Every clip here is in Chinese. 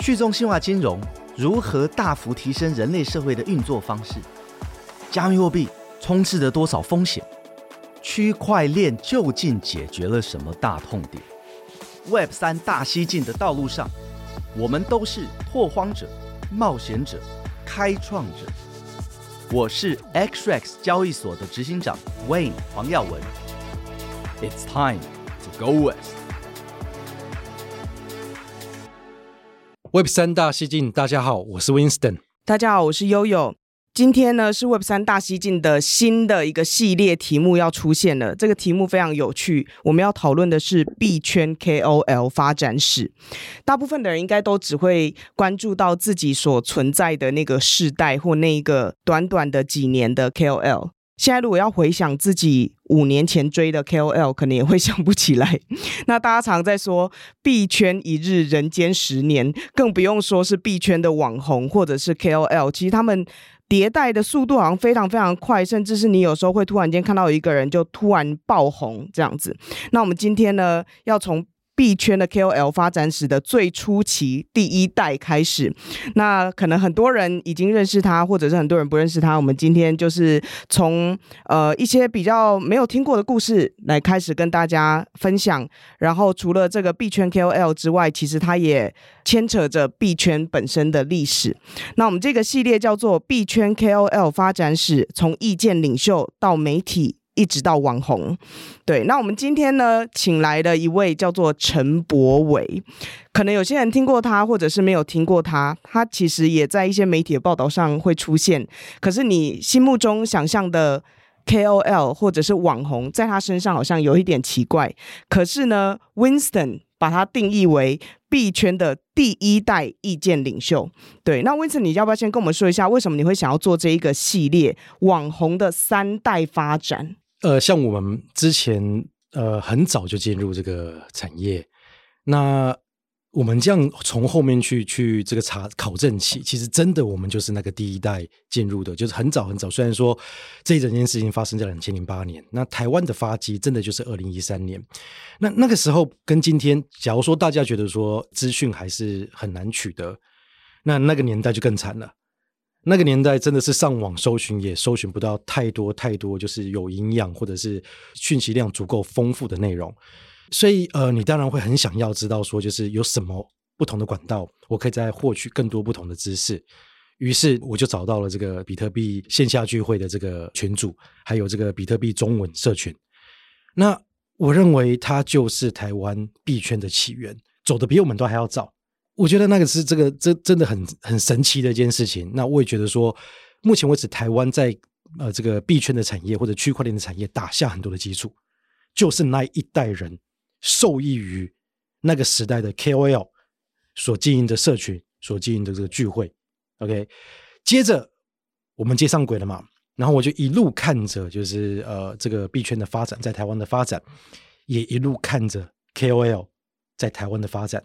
去中心化金融如何大幅提升人类社会的运作方式？加密货币充斥着多少风险？区块链究竟解决了什么大痛点？Web 三大西进的道路上，我们都是拓荒者、冒险者、开创者。我是 XREX 交易所的执行长 Wayne 黄耀文。It's time to go west。Web 三大西进，大家好，我是 Winston。大家好，我是悠悠。今天呢是 Web 三大西进的新的一个系列题目要出现了，这个题目非常有趣。我们要讨论的是币圈 KOL 发展史。大部分的人应该都只会关注到自己所存在的那个世代或那一个短短的几年的 KOL。现在如果要回想自己五年前追的 KOL，可能也会想不起来。那大家常在说币圈一日人间十年，更不用说是币圈的网红或者是 KOL，其实他们迭代的速度好像非常非常快，甚至是你有时候会突然间看到一个人就突然爆红这样子。那我们今天呢，要从币圈的 KOL 发展史的最初期第一代开始，那可能很多人已经认识他，或者是很多人不认识他。我们今天就是从呃一些比较没有听过的故事来开始跟大家分享。然后除了这个币圈 KOL 之外，其实它也牵扯着币圈本身的历史。那我们这个系列叫做币圈 KOL 发展史，从意见领袖到媒体。一直到网红，对，那我们今天呢，请来了一位叫做陈柏伟，可能有些人听过他，或者是没有听过他，他其实也在一些媒体的报道上会出现。可是你心目中想象的 KOL 或者是网红，在他身上好像有一点奇怪。可是呢，Winston 把他定义为币圈的第一代意见领袖。对，那 Winston，你要不要先跟我们说一下，为什么你会想要做这一个系列网红的三代发展？呃，像我们之前呃很早就进入这个产业，那我们这样从后面去去这个查考证起，其实真的我们就是那个第一代进入的，就是很早很早。虽然说这一整件事情发生在两千零八年，那台湾的发迹真的就是二零一三年。那那个时候跟今天，假如说大家觉得说资讯还是很难取得，那那个年代就更惨了。那个年代真的是上网搜寻也搜寻不到太多太多，就是有营养或者是讯息量足够丰富的内容，所以呃，你当然会很想要知道说，就是有什么不同的管道，我可以再获取更多不同的知识。于是我就找到了这个比特币线下聚会的这个群组，还有这个比特币中文社群。那我认为它就是台湾币圈的起源，走得比我们都还要早。我觉得那个是这个这真的很很神奇的一件事情。那我也觉得说，目前为止台湾在呃这个币圈的产业或者区块链的产业打下很多的基础，就是那一代人受益于那个时代的 KOL 所经营的社群所经营的这个聚会。OK，接着我们接上轨了嘛，然后我就一路看着就是呃这个币圈的发展在台湾的发展，也一路看着 KOL 在台湾的发展。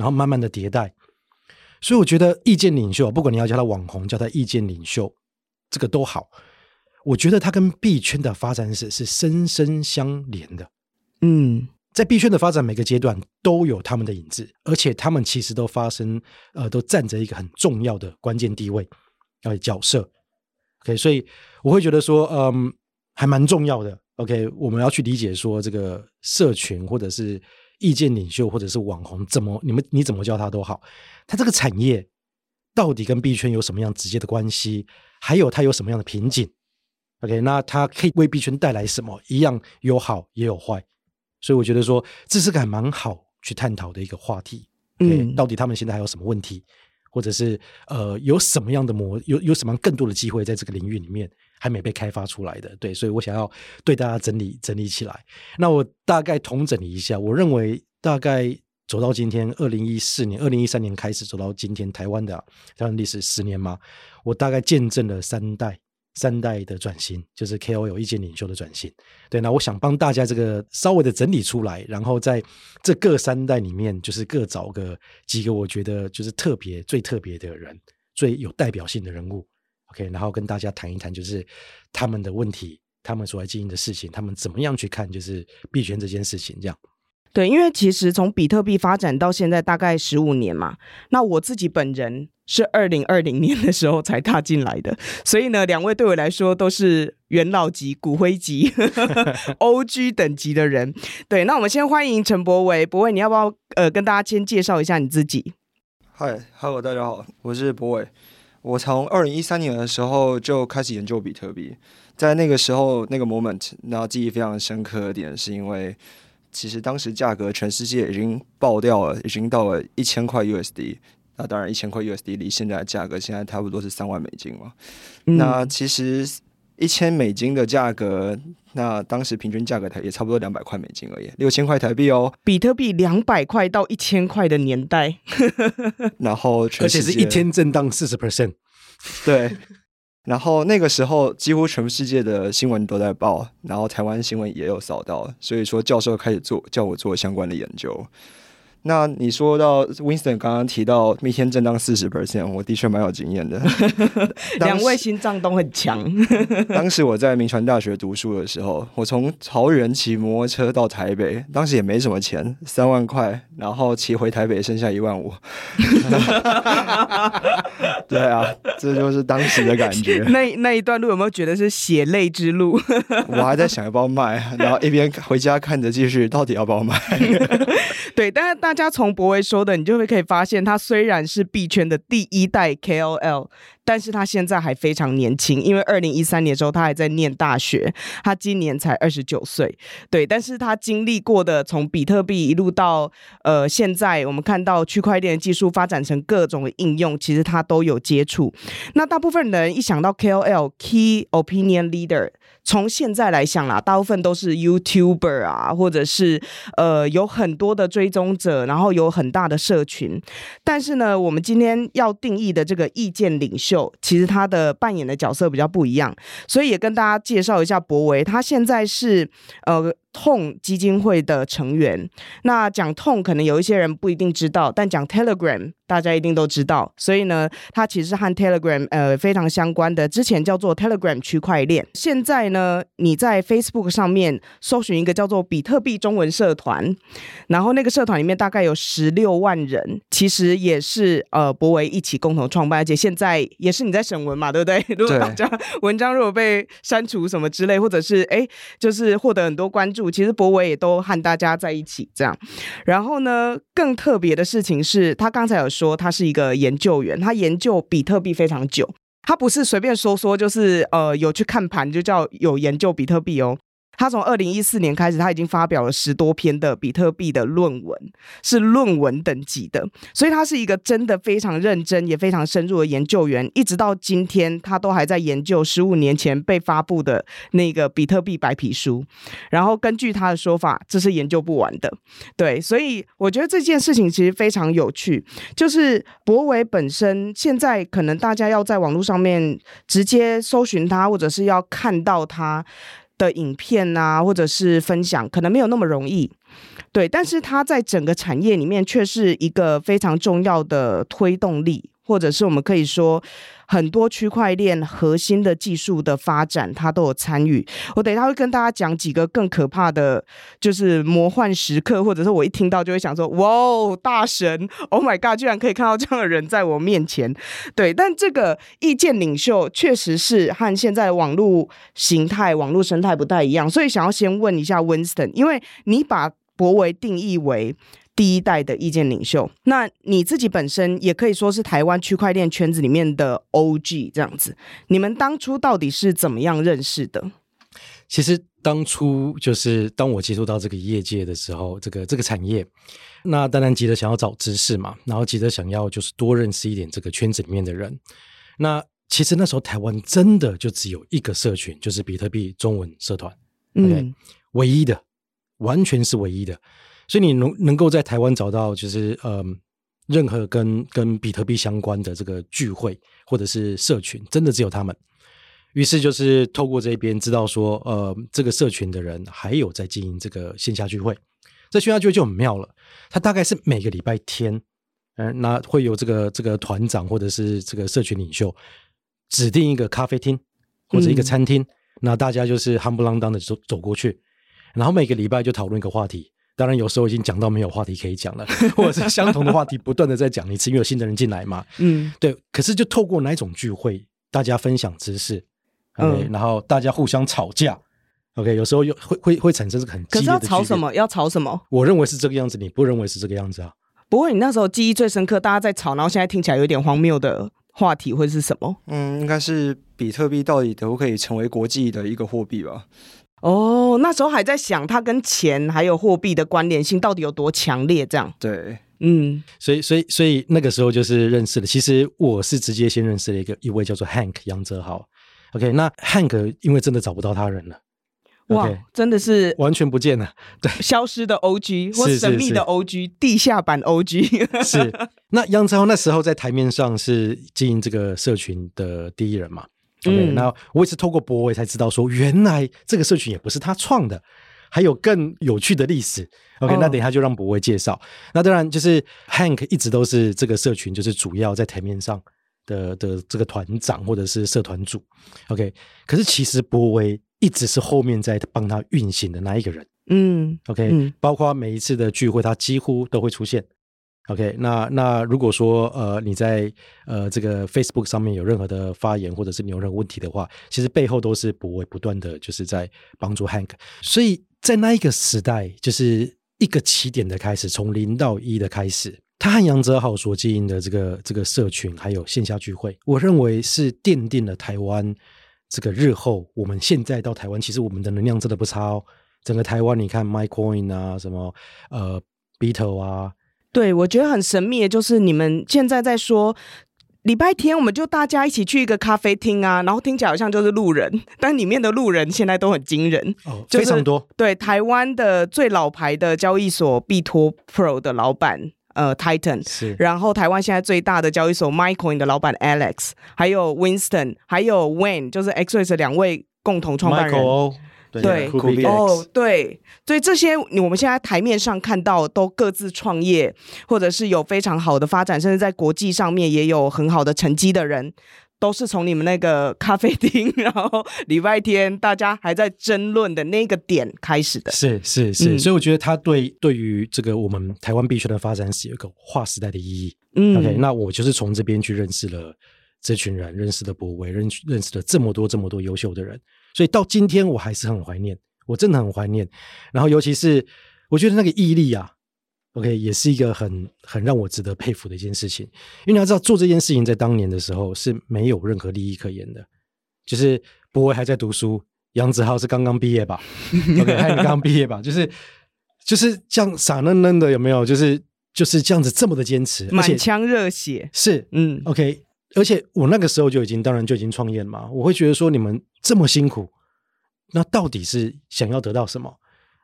然后慢慢的迭代，所以我觉得意见领袖，不管你要叫他网红，叫他意见领袖，这个都好。我觉得他跟币圈的发展史是深深相连的。嗯，在币圈的发展每个阶段都有他们的影子，而且他们其实都发生，呃，都站着一个很重要的关键地位，呃，角色。OK，所以我会觉得说，嗯，还蛮重要的。OK，我们要去理解说这个社群或者是。意见领袖或者是网红，怎么你们你怎么叫他都好，他这个产业到底跟币圈有什么样直接的关系？还有他有什么样的瓶颈？OK，那他可以为币圈带来什么？一样有好也有坏，所以我觉得说这是个还蛮好去探讨的一个话题。嗯，到底他们现在还有什么问题？或者是呃有什么样的模有有什么更多的机会在这个领域里面？还没被开发出来的，对，所以我想要对大家整理整理起来。那我大概统整理一下，我认为大概走到今天，二零一四年、二零一三年开始走到今天，台湾的台湾历史十年嘛，我大概见证了三代三代的转型，就是 KOL 意见领袖的转型。对，那我想帮大家这个稍微的整理出来，然后在这各三代里面，就是各找个几个我觉得就是特别最特别的人，最有代表性的人物。OK，然后跟大家谈一谈，就是他们的问题，他们所在经营的事情，他们怎么样去看，就是币圈这件事情，这样。对，因为其实从比特币发展到现在大概十五年嘛，那我自己本人是二零二零年的时候才踏进来的，所以呢，两位对我来说都是元老级、骨灰级、OG 等级的人。对，那我们先欢迎陈博伟。博伟，你要不要呃跟大家先介绍一下你自己？嗨，Hello，大家好，我是博伟。我从二零一三年的时候就开始研究比特币，在那个时候那个 moment，那记忆非常深刻的点是因为。其实当时价格全世界已经爆掉了，已经到了一千块 USD。那当然，一千块 USD 离现在的价格现在差不多是三万美金嘛。嗯、那其实一千美金的价格，那当时平均价格台也差不多两百块美金而已，六千块台币哦。比特币两百块到一千块的年代，然后而且是一天震荡四十 percent，对。然后那个时候，几乎全世界的新闻都在报，然后台湾新闻也有扫到，所以说教授开始做，叫我做相关的研究。那你说到 Winston 刚刚提到一天震荡四十 percent，我的确蛮有经验的。两位心脏都很强。当时我在明传大学读书的时候，我从桃园骑摩托车到台北，当时也没什么钱，三万块，然后骑回台北剩下一万五。对啊，这就是当时的感觉。那那一段路有没有觉得是血泪之路？我还在想要不要卖，然后一边回家看着继续到底要不要卖。对，但是大大家从博威说的，你就会可以发现，他虽然是币圈的第一代 KOL。但是他现在还非常年轻，因为二零一三年的时候他还在念大学，他今年才二十九岁。对，但是他经历过的从比特币一路到呃现在，我们看到区块链技术发展成各种的应用，其实他都有接触。那大部分人一想到 KOL Key Opinion Leader，从现在来想啦，大部分都是 YouTuber 啊，或者是呃有很多的追踪者，然后有很大的社群。但是呢，我们今天要定义的这个意见领袖。其实他的扮演的角色比较不一样，所以也跟大家介绍一下博维。他现在是呃。Tone 基金会的成员，那讲 Tone 可能有一些人不一定知道，但讲 Telegram 大家一定都知道。所以呢，它其实是和 Telegram 呃非常相关的。之前叫做 Telegram 区块链，现在呢，你在 Facebook 上面搜寻一个叫做比特币中文社团，然后那个社团里面大概有十六万人，其实也是呃博维一起共同创办，而且现在也是你在审文嘛，对不对？如果大家文章如果被删除什么之类，或者是哎就是获得很多关注。其实博伟也都和大家在一起这样，然后呢，更特别的事情是他刚才有说他是一个研究员，他研究比特币非常久，他不是随便说说，就是呃有去看盘就叫有研究比特币哦。他从二零一四年开始，他已经发表了十多篇的比特币的论文，是论文等级的，所以他是一个真的非常认真也非常深入的研究员。一直到今天，他都还在研究十五年前被发布的那个比特币白皮书。然后根据他的说法，这是研究不完的。对，所以我觉得这件事情其实非常有趣。就是博维本身，现在可能大家要在网络上面直接搜寻他，或者是要看到他。的影片啊，或者是分享，可能没有那么容易，对。但是它在整个产业里面，却是一个非常重要的推动力。或者是我们可以说，很多区块链核心的技术的发展，他都有参与。我等一下会跟大家讲几个更可怕的，就是魔幻时刻，或者是我一听到就会想说，哇，大神，Oh my God，居然可以看到这样的人在我面前。对，但这个意见领袖确实是和现在网络形态、网络生态不太一样，所以想要先问一下 Winston，因为你把柏惟定义为。第一代的意见领袖，那你自己本身也可以说是台湾区块链圈子里面的 OG 这样子。你们当初到底是怎么样认识的？其实当初就是当我接触到这个业界的时候，这个这个产业，那当然急着想要找知识嘛，然后急着想要就是多认识一点这个圈子里面的人。那其实那时候台湾真的就只有一个社群，就是比特币中文社团，嗯，okay? 唯一的，完全是唯一的。所以你能能够在台湾找到，就是呃，任何跟跟比特币相关的这个聚会或者是社群，真的只有他们。于是就是透过这边知道说，呃，这个社群的人还有在经营这个线下聚会。这线下聚会就很妙了，他大概是每个礼拜天，嗯、呃，那会有这个这个团长或者是这个社群领袖指定一个咖啡厅或者一个餐厅，嗯、那大家就是夯不啷当的走走过去，然后每个礼拜就讨论一个话题。当然有时候已经讲到没有话题可以讲了，或者是相同的话题不断的在讲一次，因为有新的人进来嘛。嗯，对。可是就透过哪一种聚会，大家分享知识，OK，、嗯、然后大家互相吵架，OK，有时候又会会会产生这个很激烈的。可是要吵什么？要吵什么？我认为是这个样子，你不认为是这个样子啊？不会，你那时候记忆最深刻，大家在吵，然后现在听起来有点荒谬的话题会是什么？嗯，应该是比特币到底可不可以成为国际的一个货币吧？哦，那时候还在想它跟钱还有货币的关联性到底有多强烈？这样对，嗯，所以所以所以那个时候就是认识了。其实我是直接先认识了一个一位叫做 Hank 杨泽豪。OK，那 Hank 因为真的找不到他人了，哇，okay, 真的是完全不见了，对，消失的 OG 或神秘的 OG，地下版 OG。是那杨泽豪那时候在台面上是经营这个社群的第一人嘛？OK，那、嗯、我也是透过博伟才知道说，原来这个社群也不是他创的，还有更有趣的历史。OK，、哦、那等一下就让博伟介绍。那当然就是 Hank 一直都是这个社群就是主要在台面上的的这个团长或者是社团主。OK，可是其实博伟一直是后面在帮他运行的那一个人。嗯，OK，嗯包括每一次的聚会，他几乎都会出现。OK，那那如果说呃你在呃这个 Facebook 上面有任何的发言，或者是你有任何问题的话，其实背后都是博伟不断的就是在帮助 Hank，所以在那一个时代，就是一个起点的开始，从零到一的开始，他和杨哲豪所经营的这个这个社群还有线下聚会，我认为是奠定了台湾这个日后我们现在到台湾，其实我们的能量真的不差哦。整个台湾你看 MyCoin 啊，什么呃 Beetle 啊。对，我觉得很神秘的，就是你们现在在说礼拜天，我们就大家一起去一个咖啡厅啊，然后听起来好像就是路人，但里面的路人现在都很惊人，哦，就是、非常多。对，台湾的最老牌的交易所币托 Pro 的老板呃 Titan，是，然后台湾现在最大的交易所 MyCoin 的老板 Alex，还有 Winston，还有 Wayne，就是 XREX 两位共同创办人。Michael 对，对哦，对，所以这些我们现在台面上看到都各自创业，或者是有非常好的发展，甚至在国际上面也有很好的成绩的人，都是从你们那个咖啡厅，然后礼拜天大家还在争论的那个点开始的。是是是，嗯，所以我觉得他对对于这个我们台湾币圈的发展是有一个划时代的意义。嗯，OK，那我就是从这边去认识了这群人，认识了博威，认认识了这么多这么多优秀的人。所以到今天我还是很怀念，我真的很怀念。然后尤其是我觉得那个毅力啊，OK，也是一个很很让我值得佩服的一件事情。因为你要知道，做这件事情在当年的时候是没有任何利益可言的，就是博伟还在读书，杨子浩是刚刚毕业吧？OK，还有你刚刚毕业吧？就是就是这样傻愣愣的，有没有？就是就是这样子这么的坚持，满腔热血是嗯 OK。而且我那个时候就已经，当然就已经创业了嘛。我会觉得说，你们这么辛苦，那到底是想要得到什么？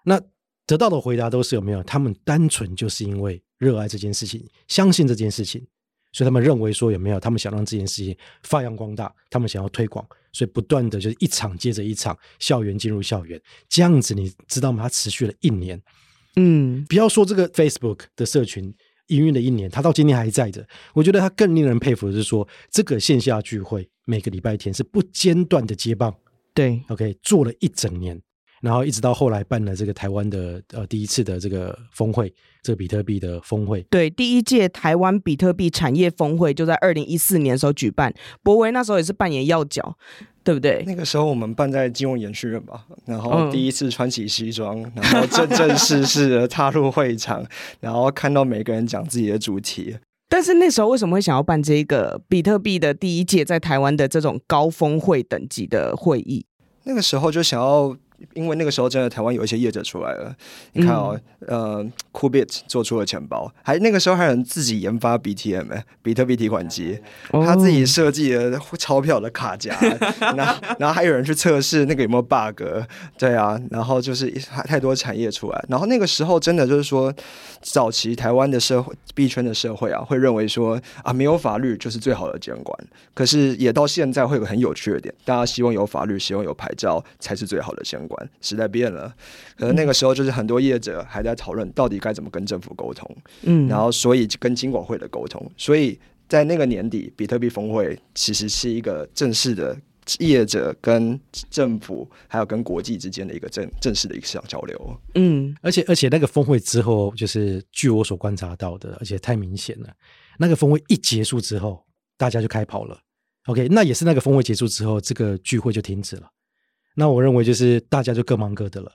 那得到的回答都是有没有？他们单纯就是因为热爱这件事情，相信这件事情，所以他们认为说有没有？他们想让这件事情发扬光大，他们想要推广，所以不断的就是一场接着一场，校园进入校园，这样子你知道吗？它持续了一年。嗯，不要说这个 Facebook 的社群。营运了一年，他到今天还在着。我觉得他更令人佩服的是说，这个线下聚会每个礼拜天是不间断的接棒。对，OK，做了一整年，然后一直到后来办了这个台湾的呃第一次的这个峰会，这个比特币的峰会。对，第一届台湾比特币产业峰会就在二零一四年的时候举办，博维那时候也是扮演要角。对不对？那个时候我们办在金融研学院吧，然后第一次穿起西装，嗯、然后正正式式的踏入会场，然后看到每个人讲自己的主题。但是那时候为什么会想要办这个比特币的第一届在台湾的这种高峰会等级的会议？那个时候就想要。因为那个时候真的台湾有一些业者出来了，你看哦，嗯、呃，Coolbit 做出了钱包，还那个时候还有人自己研发 BTM 哎，比特币提款机，哦、他自己设计了钞票的卡夹，然后然后还有人去测试那个有没有 bug，对啊，然后就是太多产业出来，然后那个时候真的就是说，早期台湾的社会币圈的社会啊，会认为说啊没有法律就是最好的监管，可是也到现在会有个很有趣的点，大家希望有法律，希望有牌照才是最好的监管。管时代变了，可能那个时候就是很多业者还在讨论到底该怎么跟政府沟通，嗯，然后所以跟金管会的沟通，所以在那个年底，比特币峰会其实是一个正式的业者跟政府还有跟国际之间的一个正正式的一个市场交流。嗯，而且而且那个峰会之后，就是据我所观察到的，而且太明显了。那个峰会一结束之后，大家就开跑了。OK，那也是那个峰会结束之后，这个聚会就停止了。那我认为就是大家就各忙各的了。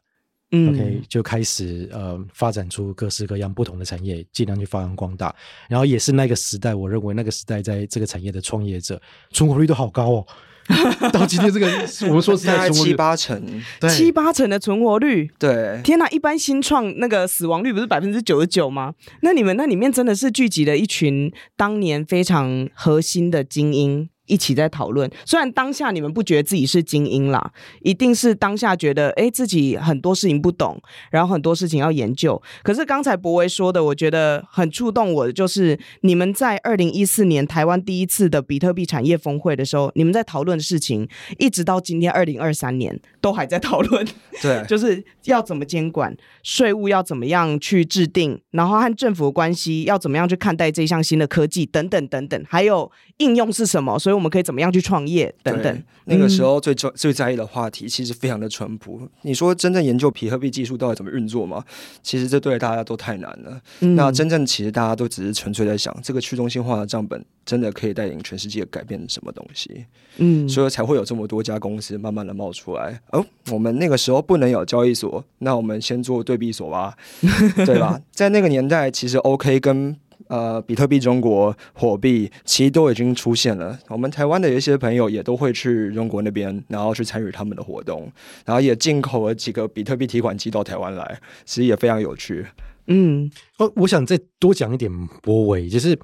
嗯，OK，就开始呃发展出各式各样不同的产业，尽量去发扬光大。然后也是那个时代，我认为那个时代在这个产业的创业者存活率都好高哦。到今天这个 我们说是在七八成，七八成的存活率。对，天哪！一般新创那个死亡率不是百分之九十九吗？那你们那里面真的是聚集了一群当年非常核心的精英。一起在讨论，虽然当下你们不觉得自己是精英啦，一定是当下觉得哎自己很多事情不懂，然后很多事情要研究。可是刚才博威说的，我觉得很触动我的，就是你们在二零一四年台湾第一次的比特币产业峰会的时候，你们在讨论的事情，一直到今天二零二三年都还在讨论。对，就是要怎么监管，税务要怎么样去制定，然后和政府的关系要怎么样去看待这项新的科技，等等等等，还有应用是什么，所以。我们可以怎么样去创业等等？那个时候最重、最在意的话题，其实非常的淳朴。你说真正研究比特币技术到底怎么运作吗？其实这对大家都太难了。嗯、那真正其实大家都只是纯粹在想，这个去中心化的账本真的可以带领全世界改变什么东西？嗯，所以才会有这么多家公司慢慢的冒出来。哦，我们那个时候不能有交易所，那我们先做对比所吧，对吧？在那个年代，其实 OK 跟。呃，比特币中国火币其实都已经出现了。我们台湾的一些朋友也都会去中国那边，然后去参与他们的活动，然后也进口了几个比特币提款机到台湾来，其实也非常有趣。嗯，我我想再多讲一点博伟，就是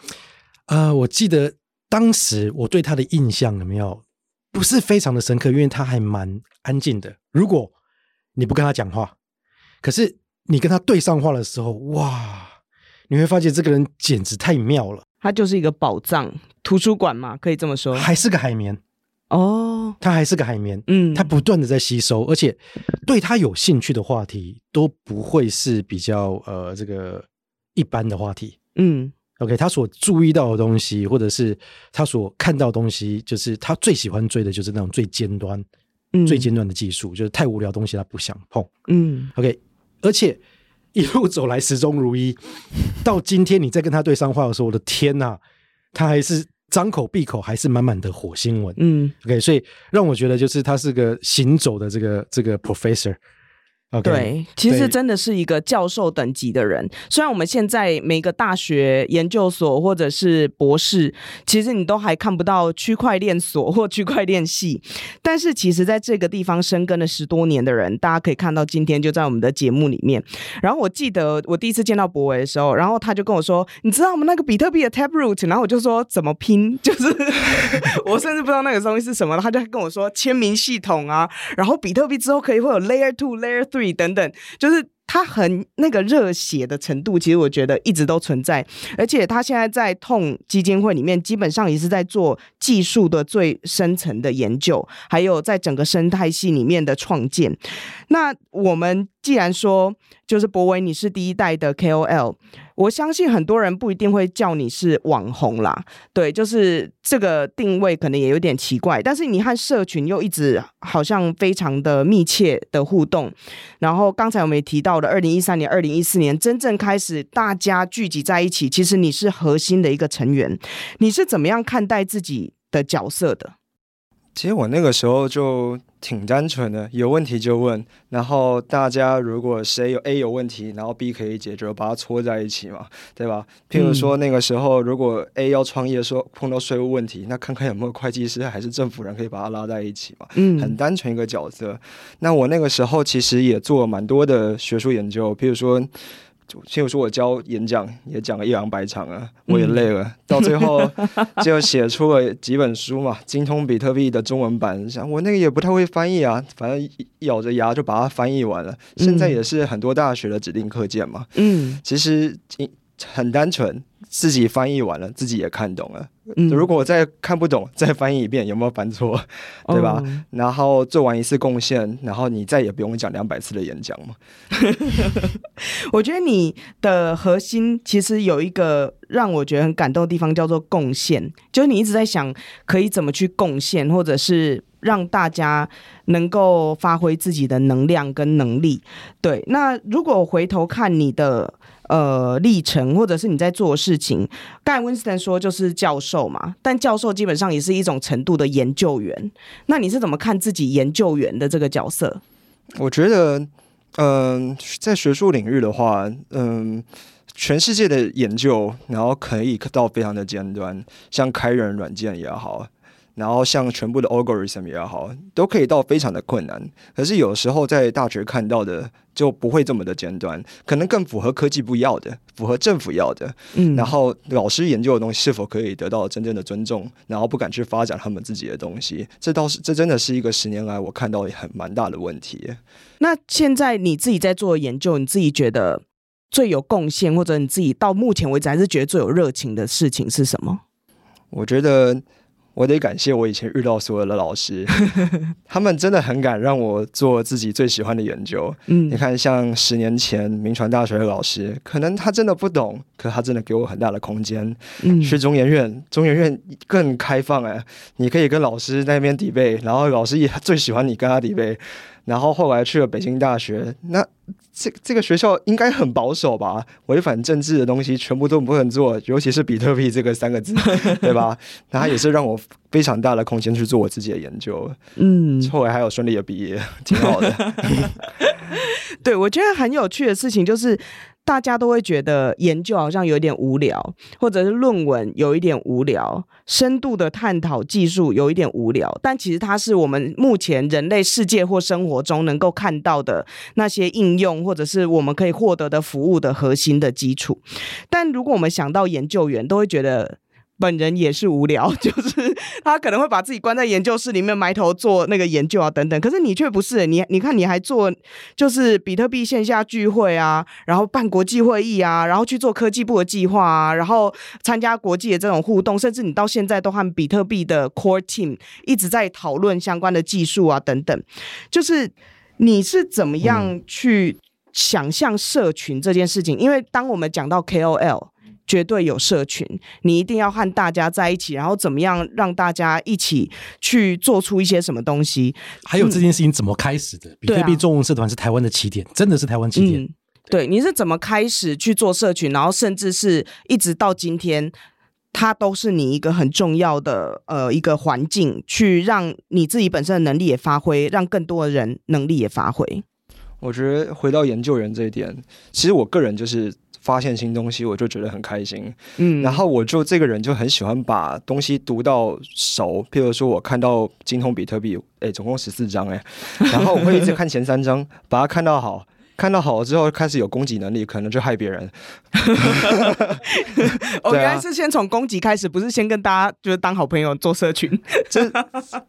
呃，我记得当时我对他的印象有没有不是非常的深刻，因为他还蛮安静的。如果你不跟他讲话，可是你跟他对上话的时候，哇！你会发现这个人简直太妙了，他就是一个宝藏图书馆嘛，可以这么说，还是个海绵哦，他还是个海绵，嗯，他不断的在吸收，而且对他有兴趣的话题都不会是比较呃这个一般的话题，嗯，OK，他所注意到的东西，或者是他所看到的东西，就是他最喜欢追的就是那种最尖端、嗯、最尖端的技术，就是太无聊的东西他不想碰，嗯，OK，而且。一路走来始终如一，到今天你再跟他对上话的时候，我的天呐，他还是张口闭口还是满满的火星文。嗯，OK，所以让我觉得就是他是个行走的这个这个 professor。Okay, 对，其实真的是一个教授等级的人。虽然我们现在每个大学研究所或者是博士，其实你都还看不到区块链所或区块链系，但是其实在这个地方深耕了十多年的人，大家可以看到今天就在我们的节目里面。然后我记得我第一次见到博维的时候，然后他就跟我说：“你知道我们那个比特币的 Taproot？” 然后我就说：“怎么拼？” 就是 我甚至不知道那个东西是什么，他就跟我说签名系统啊，然后比特币之后可以会有 Layer Two、Layer Three。等等，就是他很那个热血的程度，其实我觉得一直都存在。而且他现在在痛基金会里面，基本上也是在做技术的最深层的研究，还有在整个生态系里面的创建。那我们既然说，就是博维，你是第一代的 KOL。我相信很多人不一定会叫你是网红啦，对，就是这个定位可能也有点奇怪。但是你和社群又一直好像非常的密切的互动。然后刚才我们也提到了，二零一三年、二零一四年真正开始大家聚集在一起，其实你是核心的一个成员。你是怎么样看待自己的角色的？其实我那个时候就挺单纯的，有问题就问，然后大家如果谁有 A 有问题，然后 B 可以解决，把它搓在一起嘛，对吧？譬如说那个时候，如果 A 要创业说碰到税务问题，那看看有没有会计师还是政府人可以把它拉在一起嘛。嗯，很单纯一个角色。那我那个时候其实也做了蛮多的学术研究，譬如说。就如说我教演讲也讲了一两百场啊，我也累了，嗯、到最后就写出了几本书嘛，《精通比特币》的中文版，想我那个也不太会翻译啊，反正咬着牙就把它翻译完了。现在也是很多大学的指定课件嘛。嗯，其实很单纯，自己翻译完了，自己也看懂了。嗯、如果我再看不懂，再翻译一遍，有没有犯错？对吧？哦、然后做完一次贡献，然后你再也不用讲两百次的演讲嘛。我觉得你的核心其实有一个让我觉得很感动的地方，叫做贡献。就是你一直在想可以怎么去贡献，或者是让大家能够发挥自己的能量跟能力。对，那如果回头看你的呃历程，或者是你在做事情，刚才 Winston 说就是教授嘛，但教授基本上也是一种程度的研究员。那你是怎么看自己研究员的这个角色？我觉得，嗯、在学术领域的话，嗯、全世界的研究，然后可以到非常的尖端，像开源软件也好。然后像全部的 algorithm 也好，都可以到非常的困难。可是有时候在大学看到的就不会这么的尖端，可能更符合科技部要的，符合政府要的。嗯，然后老师研究的东西是否可以得到真正的尊重，然后不敢去发展他们自己的东西，这倒是这真的是一个十年来我看到很蛮大的问题。那现在你自己在做研究，你自己觉得最有贡献，或者你自己到目前为止还是觉得最有热情的事情是什么？我觉得。我得感谢我以前遇到所有的老师，他们真的很敢让我做自己最喜欢的研究。嗯，你看，像十年前铭传大学的老师，可能他真的不懂，可他真的给我很大的空间。嗯，去中研院，中研院更开放哎，你可以跟老师在那边 debate，然后老师也 最喜欢你跟他 debate。然后后来去了北京大学，那这这个学校应该很保守吧？违反政治的东西全部都不能做，尤其是比特币这个三个字，对吧？那它也是让我非常大的空间去做我自己的研究。嗯，后来还有顺利的毕业，挺好的。对，我觉得很有趣的事情就是。大家都会觉得研究好像有点无聊，或者是论文有一点无聊，深度的探讨技术有一点无聊。但其实它是我们目前人类世界或生活中能够看到的那些应用，或者是我们可以获得的服务的核心的基础。但如果我们想到研究员，都会觉得。本人也是无聊，就是他可能会把自己关在研究室里面埋头做那个研究啊等等。可是你却不是，你你看你还做就是比特币线下聚会啊，然后办国际会议啊，然后去做科技部的计划啊，然后参加国际的这种互动，甚至你到现在都和比特币的 core team 一直在讨论相关的技术啊等等。就是你是怎么样去想象社群这件事情？嗯、因为当我们讲到 KOL。绝对有社群，你一定要和大家在一起，然后怎么样让大家一起去做出一些什么东西？还有这件事情怎么开始的？嗯、比特币中文社团是台湾的起点，啊、真的是台湾起点。嗯、对，你是怎么开始去做社群，然后甚至是一直到今天，它都是你一个很重要的呃一个环境，去让你自己本身的能力也发挥，让更多的人能力也发挥。我觉得回到研究员这一点，其实我个人就是。发现新东西，我就觉得很开心。嗯，然后我就这个人就很喜欢把东西读到熟。譬如说，我看到精通比特币，哎，总共十四章，哎，然后我会一直看前三章，把它看到好。看到好了之后，开始有攻击能力，可能就害别人。我原来是先从攻击开始，不是先跟大家就是当好朋友做社群。这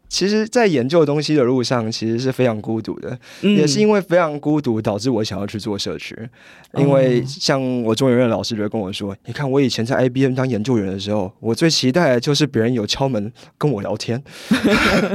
其实，在研究东西的路上，其实是非常孤独的，嗯、也是因为非常孤独，导致我想要去做社群。因为像我中研院的老师就跟我说：“你看，我以前在 IBM 当研究员的时候，我最期待的就是别人有敲门跟我聊天。”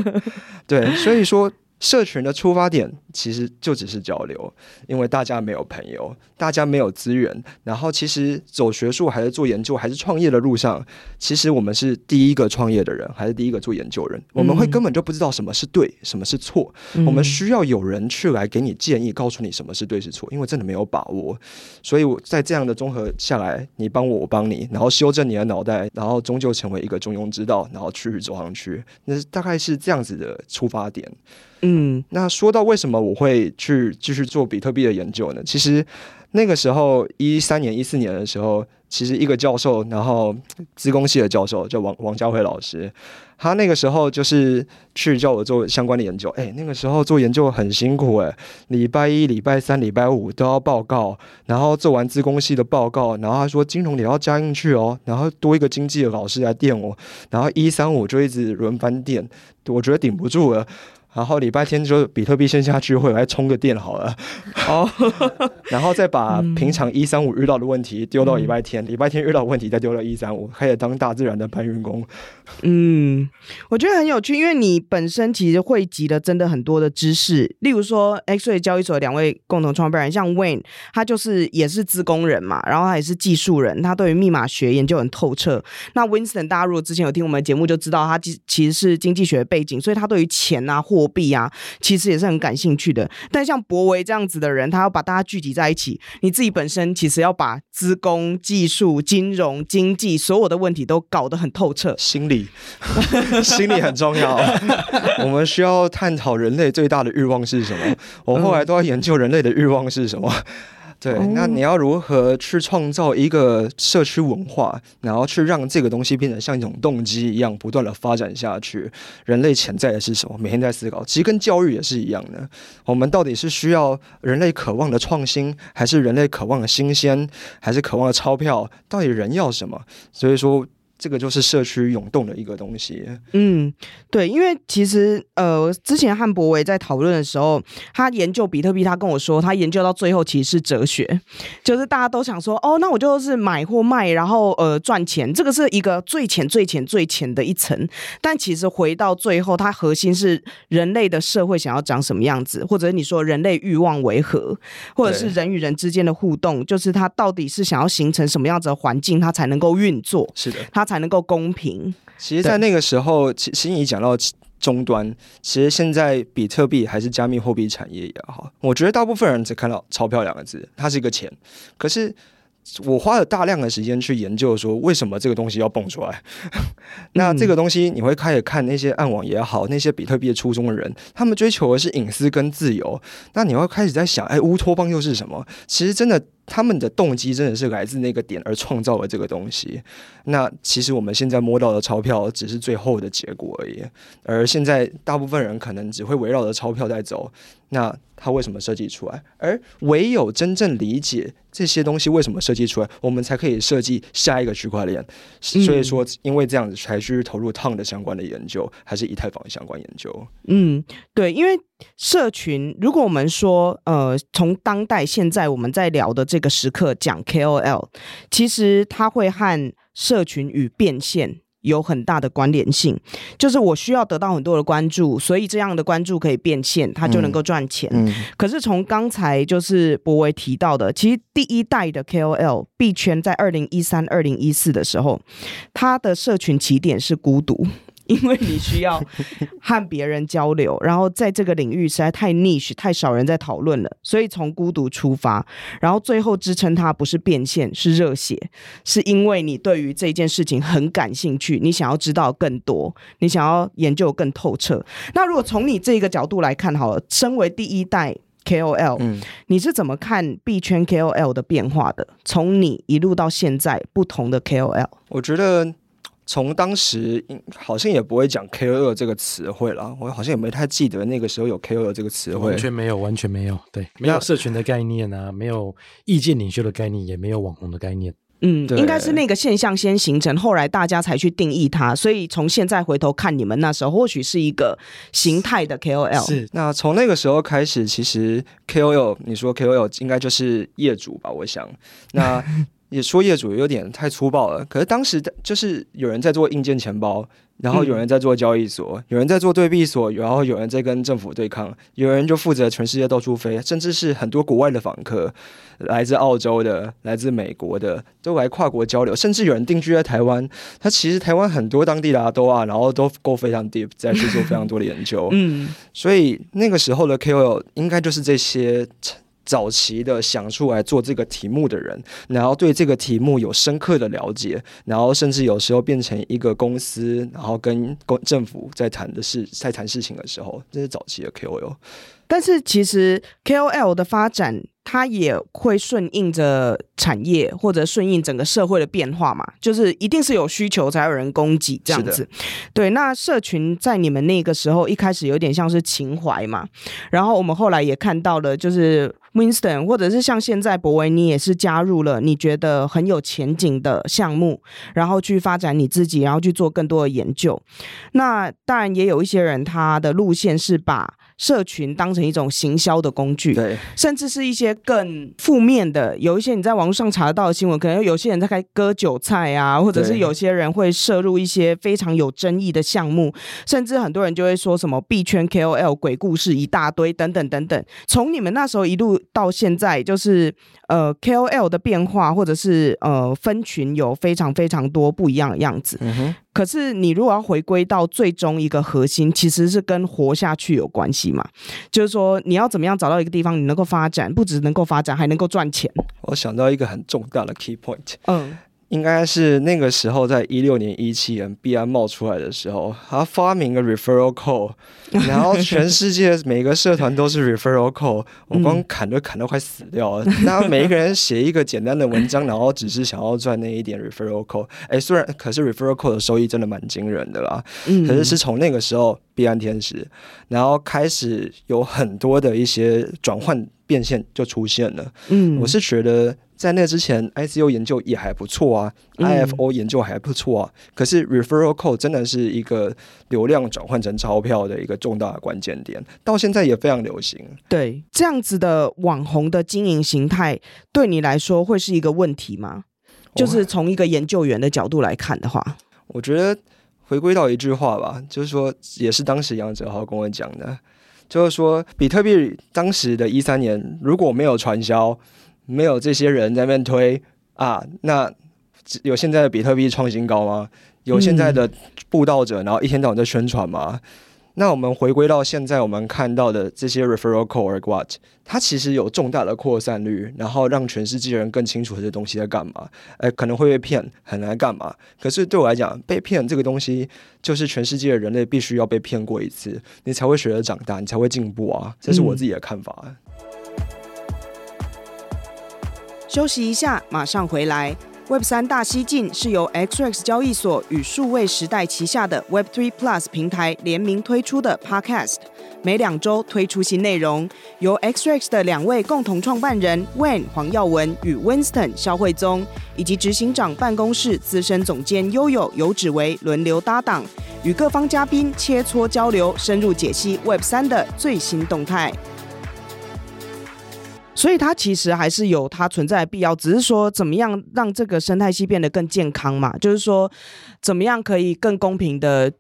对，所以说。社群的出发点其实就只是交流，因为大家没有朋友，大家没有资源。然后，其实走学术还是做研究还是创业的路上，其实我们是第一个创业的人，还是第一个做研究人。我们会根本就不知道什么是对，什么是错。我们需要有人去来给你建议，告诉你什么是对是错，因为真的没有把握。所以，我在这样的综合下来，你帮我，我帮你，然后修正你的脑袋，然后终究成为一个中庸之道，然后去走上去。那大概是这样子的出发点。嗯，那说到为什么我会去继续做比特币的研究呢？其实那个时候一三年、一四年的时候，其实一个教授，然后资工系的教授叫王王家辉老师，他那个时候就是去叫我做相关的研究。哎，那个时候做研究很辛苦哎，礼拜一、礼拜三、礼拜五都要报告，然后做完资工系的报告，然后他说金融也要加进去哦，然后多一个经济的老师来电我，然后一三五就一直轮番电，我觉得顶不住了。然后礼拜天就比特币线下聚会，来充个电好了。哦，然后再把平常一三五遇到的问题丢到礼拜天，礼拜天遇到的问题再丢到一三五，开始当大自然的搬运工。嗯，我觉得很有趣，因为你本身其实汇集了真的很多的知识，例如说 XREX 交易所两位共同创办人，像 Wayne，他就是也是资工人嘛，然后他也是技术人，他对于密码学研究很透彻。那 Winston，大家如果之前有听我们的节目就知道，他其其实是经济学背景，所以他对于钱啊、货币啊，其实也是很感兴趣的。但像博维这样子的人，他要把大家聚集在一起，你自己本身其实要把资工、技术、金融、经济所有的问题都搞得很透彻，心理，心理很重要。我们需要探讨人类最大的欲望是什么。我后来都要研究人类的欲望是什么。对，那你要如何去创造一个社区文化，然后去让这个东西变得像一种动机一样不断的发展下去？人类潜在的是什么？每天在思考，其实跟教育也是一样的。我们到底是需要人类渴望的创新，还是人类渴望的新鲜，还是渴望的钞票？到底人要什么？所以说。这个就是社区涌动的一个东西。嗯，对，因为其实呃，之前汉博维在讨论的时候，他研究比特币，他跟我说，他研究到最后其实是哲学，就是大家都想说，哦，那我就是买或卖，然后呃赚钱，这个是一个最浅、最浅、最浅的一层。但其实回到最后，它核心是人类的社会想要长什么样子，或者你说人类欲望为何，或者是人与人之间的互动，就是它到底是想要形成什么样子的环境，它才能够运作？是的，它才。才能够公平。其实，在那个时候，其实你讲到终端，其实现在比特币还是加密货币产业也好，我觉得大部分人只看到钞票两个字，它是一个钱。可是，我花了大量的时间去研究，说为什么这个东西要蹦出来。那这个东西，你会开始看那些暗网也好，那些比特币的初衷的人，他们追求的是隐私跟自由。那你会开始在想，哎，乌托邦又是什么？其实真的。他们的动机真的是来自那个点而创造了这个东西。那其实我们现在摸到的钞票只是最后的结果而已。而现在大部分人可能只会围绕着钞票在走。那它为什么设计出来？而唯有真正理解这些东西为什么设计出来，我们才可以设计下一个区块链。所以说，因为这样子才去投入 TON 的相关的研究，还是以太坊的相关研究。嗯，对，因为。社群，如果我们说，呃，从当代现在我们在聊的这个时刻讲 KOL，其实它会和社群与变现有很大的关联性。就是我需要得到很多的关注，所以这样的关注可以变现，它就能够赚钱。嗯嗯、可是从刚才就是博维提到的，其实第一代的 KOL 币圈在二零一三、二零一四的时候，它的社群起点是孤独。因为你需要和别人交流，然后在这个领域实在太 niche，太少人在讨论了，所以从孤独出发，然后最后支撑它不是变现，是热血，是因为你对于这件事情很感兴趣，你想要知道更多，你想要研究更透彻。那如果从你这个角度来看，好了，身为第一代 KOL，嗯，你是怎么看币圈 KOL 的变化的？从你一路到现在，不同的 KOL，我觉得。从当时好像也不会讲 KOL 这个词汇了，我好像也没太记得那个时候有 KOL 这个词汇，完全没有，完全没有，对，没有社群的概念啊，没有意见领袖的概念，也没有网红的概念。嗯，应该是那个现象先形成，后来大家才去定义它。所以从现在回头看，你们那时候或许是一个形态的 KOL。是，那从那个时候开始，其实 KOL，你说 KOL 应该就是业主吧？我想，那。也说业主有点太粗暴了，可是当时就是有人在做硬件钱包，然后有人在做交易所，嗯、有人在做对币所，然后有人在跟政府对抗，有人就负责全世界到处飞，甚至是很多国外的访客，来自澳洲的、来自美国的，都来跨国交流，甚至有人定居在台湾。他其实台湾很多当地的都啊，然后都 go 非常 deep，在去做非常多的研究。嗯，所以那个时候的 KOL 应该就是这些。早期的想出来做这个题目的人，然后对这个题目有深刻的了解，然后甚至有时候变成一个公司，然后跟公政府在谈的事，在谈事情的时候，这是早期的 KOL。但是其实 KOL 的发展，它也会顺应着产业或者顺应整个社会的变化嘛，就是一定是有需求才有人供给这样子。对，那社群在你们那个时候一开始有点像是情怀嘛，然后我们后来也看到了，就是。Winston，或者是像现在博维，你也是加入了你觉得很有前景的项目，然后去发展你自己，然后去做更多的研究。那当然也有一些人，他的路线是把社群当成一种行销的工具，对，甚至是一些更负面的，有一些你在网络上查得到的新闻，可能有些人在开割韭菜啊，或者是有些人会涉入一些非常有争议的项目，甚至很多人就会说什么币圈 KOL 鬼故事一大堆等等等等。从你们那时候一路到现在，就是呃 KOL 的变化，或者是呃分群有非常非常多不一样的样子。嗯哼。可是，你如果要回归到最终一个核心，其实是跟活下去有关系嘛？就是说，你要怎么样找到一个地方，你能够发展，不只能够发展，还能够赚钱。我想到一个很重大的 key point。嗯。应该是那个时候，在一六年、一七年币安冒出来的时候，他发明了 referral code，然后全世界每个社团都是 referral code，我光砍都砍到快死掉了。那每一个人写一个简单的文章，然后只是想要赚那一点 referral code。哎，虽然可是 referral code 的收益真的蛮惊人的啦。可是是从那个时候币安天使，然后开始有很多的一些转换变现就出现了。嗯，我是觉得。在那之前，ICO 研究也还不错啊，IFO 研究还不错啊。嗯、可是 Referral Code 真的是一个流量转换成钞票的一个重大的关键点，到现在也非常流行。对，这样子的网红的经营形态，对你来说会是一个问题吗？就是从一个研究员的角度来看的话，我觉得回归到一句话吧，就是说，也是当时杨哲豪跟我讲的，就是说，比特币当时的一三年如果没有传销。没有这些人在那边推啊，那有现在的比特币创新高吗？有现在的布道者，然后一天到晚在宣传吗？嗯、那我们回归到现在，我们看到的这些 referral code or what，它其实有重大的扩散率，然后让全世界人更清楚这些东西在干嘛。哎，可能会被骗，很难干嘛？可是对我来讲，被骗这个东西，就是全世界的人类必须要被骗过一次，你才会学着长大，你才会进步啊！这是我自己的看法。嗯休息一下，马上回来。Web 三大西进是由 XRX 交易所与数位时代旗下的 Web Three Plus 平台联名推出的 Podcast，每两周推出新内容，由 XRX 的两位共同创办人 Wayne 黄耀文与 Winston 肖慧宗，以及执行长办公室资深总监 Yoyo 游指为轮流搭档，与各方嘉宾切磋交流，深入解析 Web 三的最新动态。所以它其实还是有它存在的必要，只是说怎么样让这个生态系变得更健康嘛？就是说怎么样可以更公平的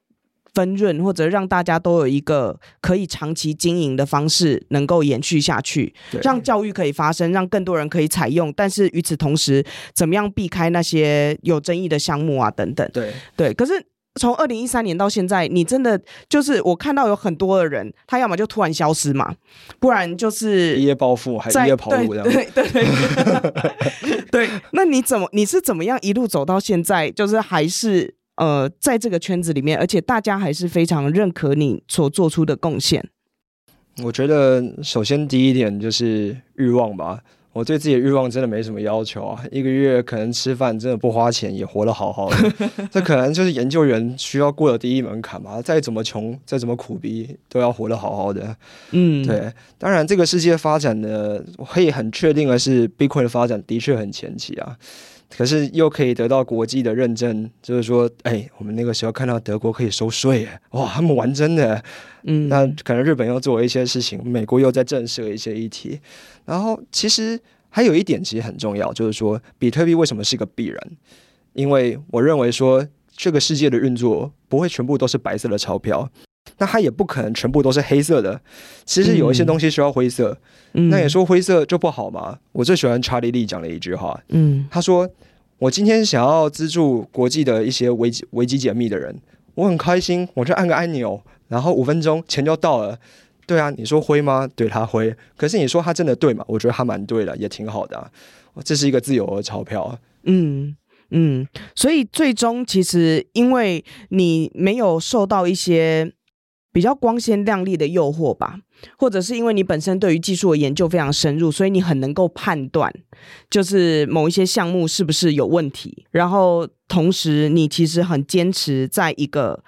分润，或者让大家都有一个可以长期经营的方式，能够延续下去，让教育可以发生，让更多人可以采用。但是与此同时，怎么样避开那些有争议的项目啊等等？对对，可是。从二零一三年到现在，你真的就是我看到有很多的人，他要么就突然消失嘛，不然就是一夜暴富，还一夜跑路这样。对对对，对，对，那你怎么你是怎么样一路走到现在，就是还是呃在这个圈子里面，而且大家还是非常认可你所做出的贡献？我觉得首先第一点就是欲望吧。我对自己的欲望真的没什么要求啊，一个月可能吃饭真的不花钱也活得好好的，这可能就是研究员需要过的第一门槛吧。再怎么穷，再怎么苦逼，都要活得好好的。嗯，对。当然，这个世界发展的，我可以很确定的是，Bitcoin 的发展的确很前期啊。可是又可以得到国际的认证，就是说，哎，我们那个时候看到德国可以收税，哇，他们玩真的，嗯，那可能日本又做了一些事情，美国又在震慑一些议题，然后其实还有一点其实很重要，就是说，比特币为什么是个必然？因为我认为说，这个世界的运作不会全部都是白色的钞票，那它也不可能全部都是黑色的，其实有一些东西需要灰色。嗯那也说灰色就不好嘛？我最喜欢查理利讲的一句话，嗯，他说：“我今天想要资助国际的一些危机危机解密的人，我很开心，我就按个按钮，然后五分钟钱就到了。对啊，你说灰吗？对，他灰。可是你说他真的对吗？我觉得他蛮对的，也挺好的啊。这是一个自由的钞票。嗯嗯，所以最终其实因为你没有受到一些。”比较光鲜亮丽的诱惑吧，或者是因为你本身对于技术的研究非常深入，所以你很能够判断，就是某一些项目是不是有问题。然后同时，你其实很坚持在一个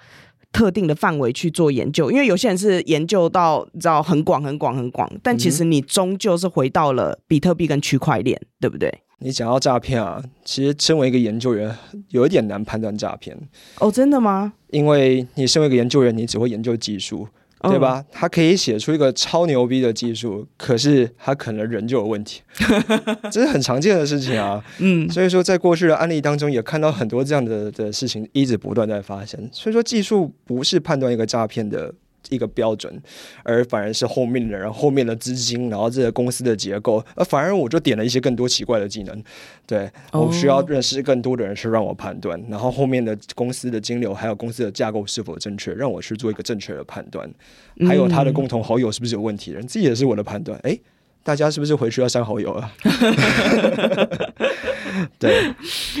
特定的范围去做研究，因为有些人是研究到你知道很广很广很广，但其实你终究是回到了比特币跟区块链，对不对？你讲到诈骗啊，其实身为一个研究员，有一点难判断诈骗。哦，真的吗？因为你身为一个研究员，你只会研究技术。对吧？他可以写出一个超牛逼的技术，可是他可能人就有问题，这是很常见的事情啊。嗯，所以说在过去的案例当中，也看到很多这样的的事情一直不断在发生。所以说技术不是判断一个诈骗的。一个标准，而反而是后面的人、后面的资金，然后这个公司的结构，而反而我就点了一些更多奇怪的技能，对，我需要认识更多的人去让我判断，然后后面的公司的金流还有公司的架构是否正确，让我去做一个正确的判断，还有他的共同好友是不是有问题，人这也是我的判断，哎，大家是不是回去要删好友啊？对，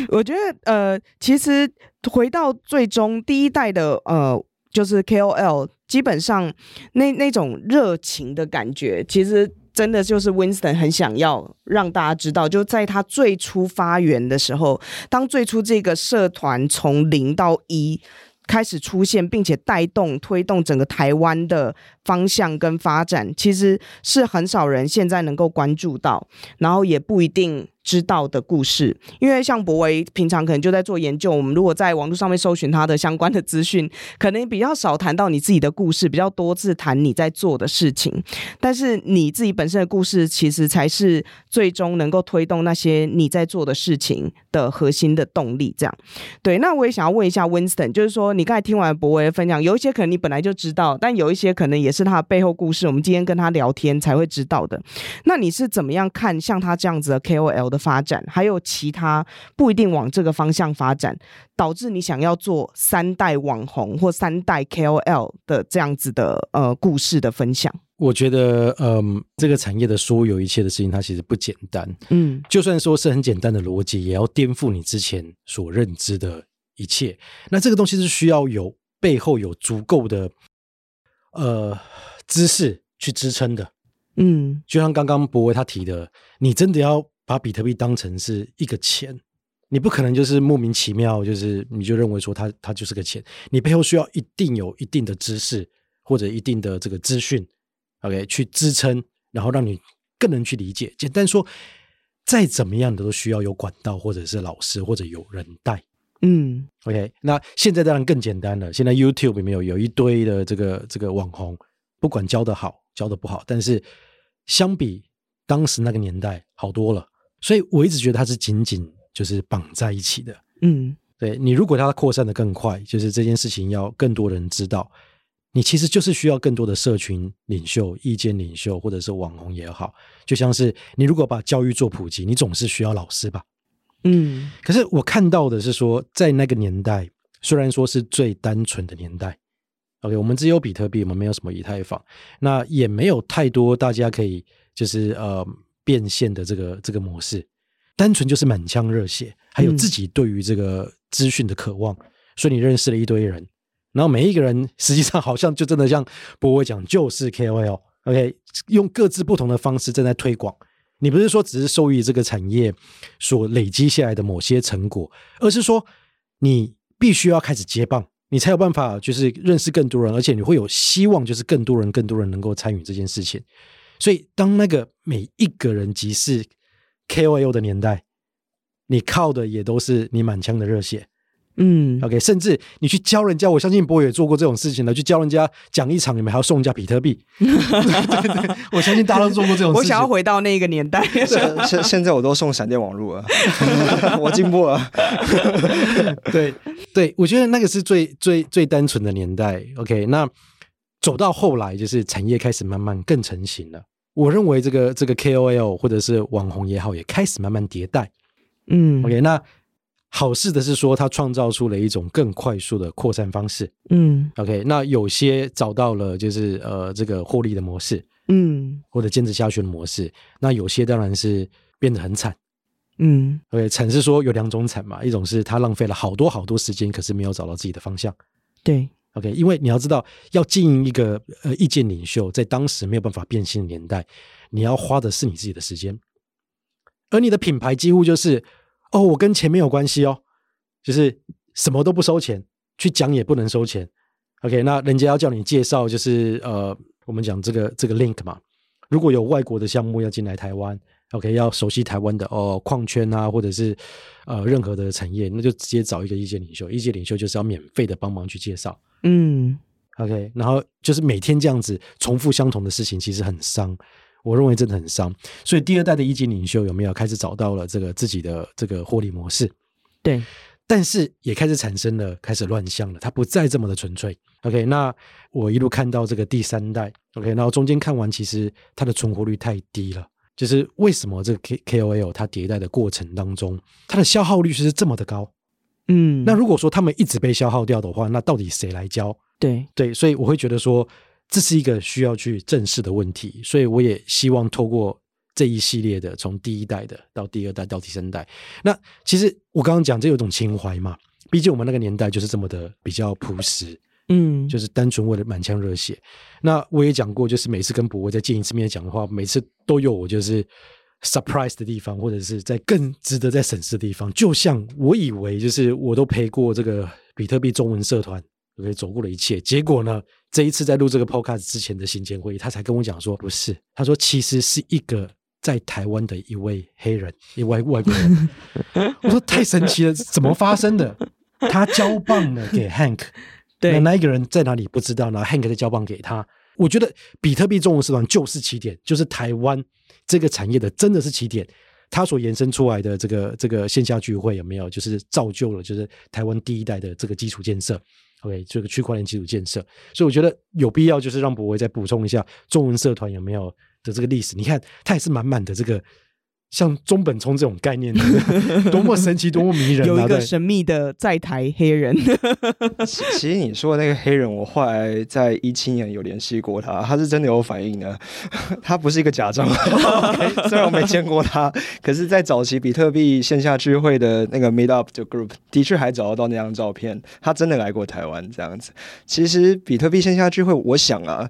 我觉得呃，其实回到最终第一代的呃。就是 KOL，基本上那那种热情的感觉，其实真的就是 Winston 很想要让大家知道，就在他最初发源的时候，当最初这个社团从零到一开始出现，并且带动推动整个台湾的方向跟发展，其实是很少人现在能够关注到，然后也不一定。知道的故事，因为像博维平常可能就在做研究，我们如果在网络上面搜寻他的相关的资讯，可能比较少谈到你自己的故事，比较多次谈你在做的事情。但是你自己本身的故事，其实才是最终能够推动那些你在做的事情的核心的动力。这样，对。那我也想要问一下 Winston，就是说你刚才听完博维的分享，有一些可能你本来就知道，但有一些可能也是他的背后故事，我们今天跟他聊天才会知道的。那你是怎么样看像他这样子的 KOL 的发展，还有其他不一定往这个方向发展，导致你想要做三代网红或三代 KOL 的这样子的呃故事的分享。我觉得，嗯，这个产业的所有一切的事情，它其实不简单。嗯，就算说是很简单的逻辑，也要颠覆你之前所认知的一切。那这个东西是需要有背后有足够的呃知识去支撑的。嗯，就像刚刚博威他提的，你真的要。把比特币当成是一个钱，你不可能就是莫名其妙，就是你就认为说它它就是个钱，你背后需要一定有一定的知识或者一定的这个资讯，OK 去支撑，然后让你更能去理解。简单说，再怎么样的都需要有管道或者是老师或者有人带。嗯，OK，那现在当然更简单了，现在 YouTube 里面有有一堆的这个这个网红，不管教的好教的不好，但是相比当时那个年代好多了。所以我一直觉得它是紧紧就是绑在一起的，嗯，对，你如果它扩散的更快，就是这件事情要更多人知道，你其实就是需要更多的社群领袖、意见领袖或者是网红也好，就像是你如果把教育做普及，你总是需要老师吧，嗯。可是我看到的是说，在那个年代，虽然说是最单纯的年代，OK，我们只有比特币，我们没有什么以太坊，那也没有太多大家可以就是呃。变现的这个这个模式，单纯就是满腔热血，还有自己对于这个资讯的渴望，所以你认识了一堆人，然后每一个人实际上好像就真的像博伟讲，就是 KOL，OK，用各自不同的方式正在推广。你不是说只是受益这个产业所累积下来的某些成果，而是说你必须要开始接棒，你才有办法就是认识更多人，而且你会有希望，就是更多人更多人能够参与这件事情。所以，当那个每一个人即是 KOL 的年代，你靠的也都是你满腔的热血，嗯，OK，甚至你去教人家，我相信博也做过这种事情了，去教人家讲一场，你们还要送人家比特币，对对对，我相信大家都做过这种事情。我想要回到那个年代，现现在我都送闪电网络了，我进步了。对对，我觉得那个是最最最单纯的年代。OK，那。走到后来，就是产业开始慢慢更成型了。我认为这个这个 KOL 或者是网红也好，也开始慢慢迭代。嗯，OK，那好事的是说，它创造出了一种更快速的扩散方式。嗯，OK，那有些找到了就是呃这个获利的模式，嗯，或者坚持下去的模式。那有些当然是变得很惨。嗯，OK，惨是说有两种惨嘛，一种是他浪费了好多好多时间，可是没有找到自己的方向。对。OK，因为你要知道，要经营一个呃意见领袖，在当时没有办法变现的年代，你要花的是你自己的时间，而你的品牌几乎就是哦，我跟钱没有关系哦，就是什么都不收钱，去讲也不能收钱，OK，那人家要叫你介绍，就是呃，我们讲这个这个 link 嘛。如果有外国的项目要进来台湾，OK，要熟悉台湾的哦矿圈啊，或者是呃任何的产业，那就直接找一个意见领袖。意见领袖就是要免费的帮忙去介绍。嗯，OK，然后就是每天这样子重复相同的事情，其实很伤。我认为真的很伤。所以第二代的一级领袖有没有开始找到了这个自己的这个获利模式？对。但是也开始产生了，开始乱象了。它不再这么的纯粹。OK，那我一路看到这个第三代。OK，然后中间看完，其实它的存活率太低了。就是为什么这个 K KOL 它迭代的过程当中，它的消耗率是这么的高？嗯，那如果说他们一直被消耗掉的话，那到底谁来教？对对，所以我会觉得说这是一个需要去正视的问题。所以我也希望透过。这一系列的，从第一代的到第二代到第三代，那其实我刚刚讲这有种情怀嘛，毕竟我们那个年代就是这么的比较朴实，嗯，就是单纯为了满腔热血。那我也讲过，就是每次跟博威再见一次面讲的话，每次都有我就是 surprise 的地方，或者是在更值得再审视的地方。就像我以为，就是我都陪过这个比特币中文社团，我可以走过了一切。结果呢，这一次在录这个 podcast 之前的行前会议，他才跟我讲说，不是，他说其实是一个。在台湾的一位黑人，一位外国人，我说太神奇了，怎么发生的？他交棒了给 Hank，对，那那一个人在哪里不知道呢？Hank 再交棒给他，我觉得比特币中文社团就是起点，就是台湾这个产业的真的是起点。他所延伸出来的这个这个线下聚会有没有，就是造就了就是台湾第一代的这个基础建设？OK，这个区块链基础建设，所以我觉得有必要就是让博威再补充一下中文社团有没有。的这个历史，你看，它也是满满的这个像中本聪这种概念，多么神奇，多么迷人，啊。有一个神秘的在台黑人。其其实你说的那个黑人，我后来在一七年有联系过他，他是真的有反应的，他不是一个假账号。虽然我没见过他，可是，在早期比特币线下聚会的那个 Meetup 的 Group，的确还找得到那张照片，他真的来过台湾这样子。其实比特币线下聚会，我想啊。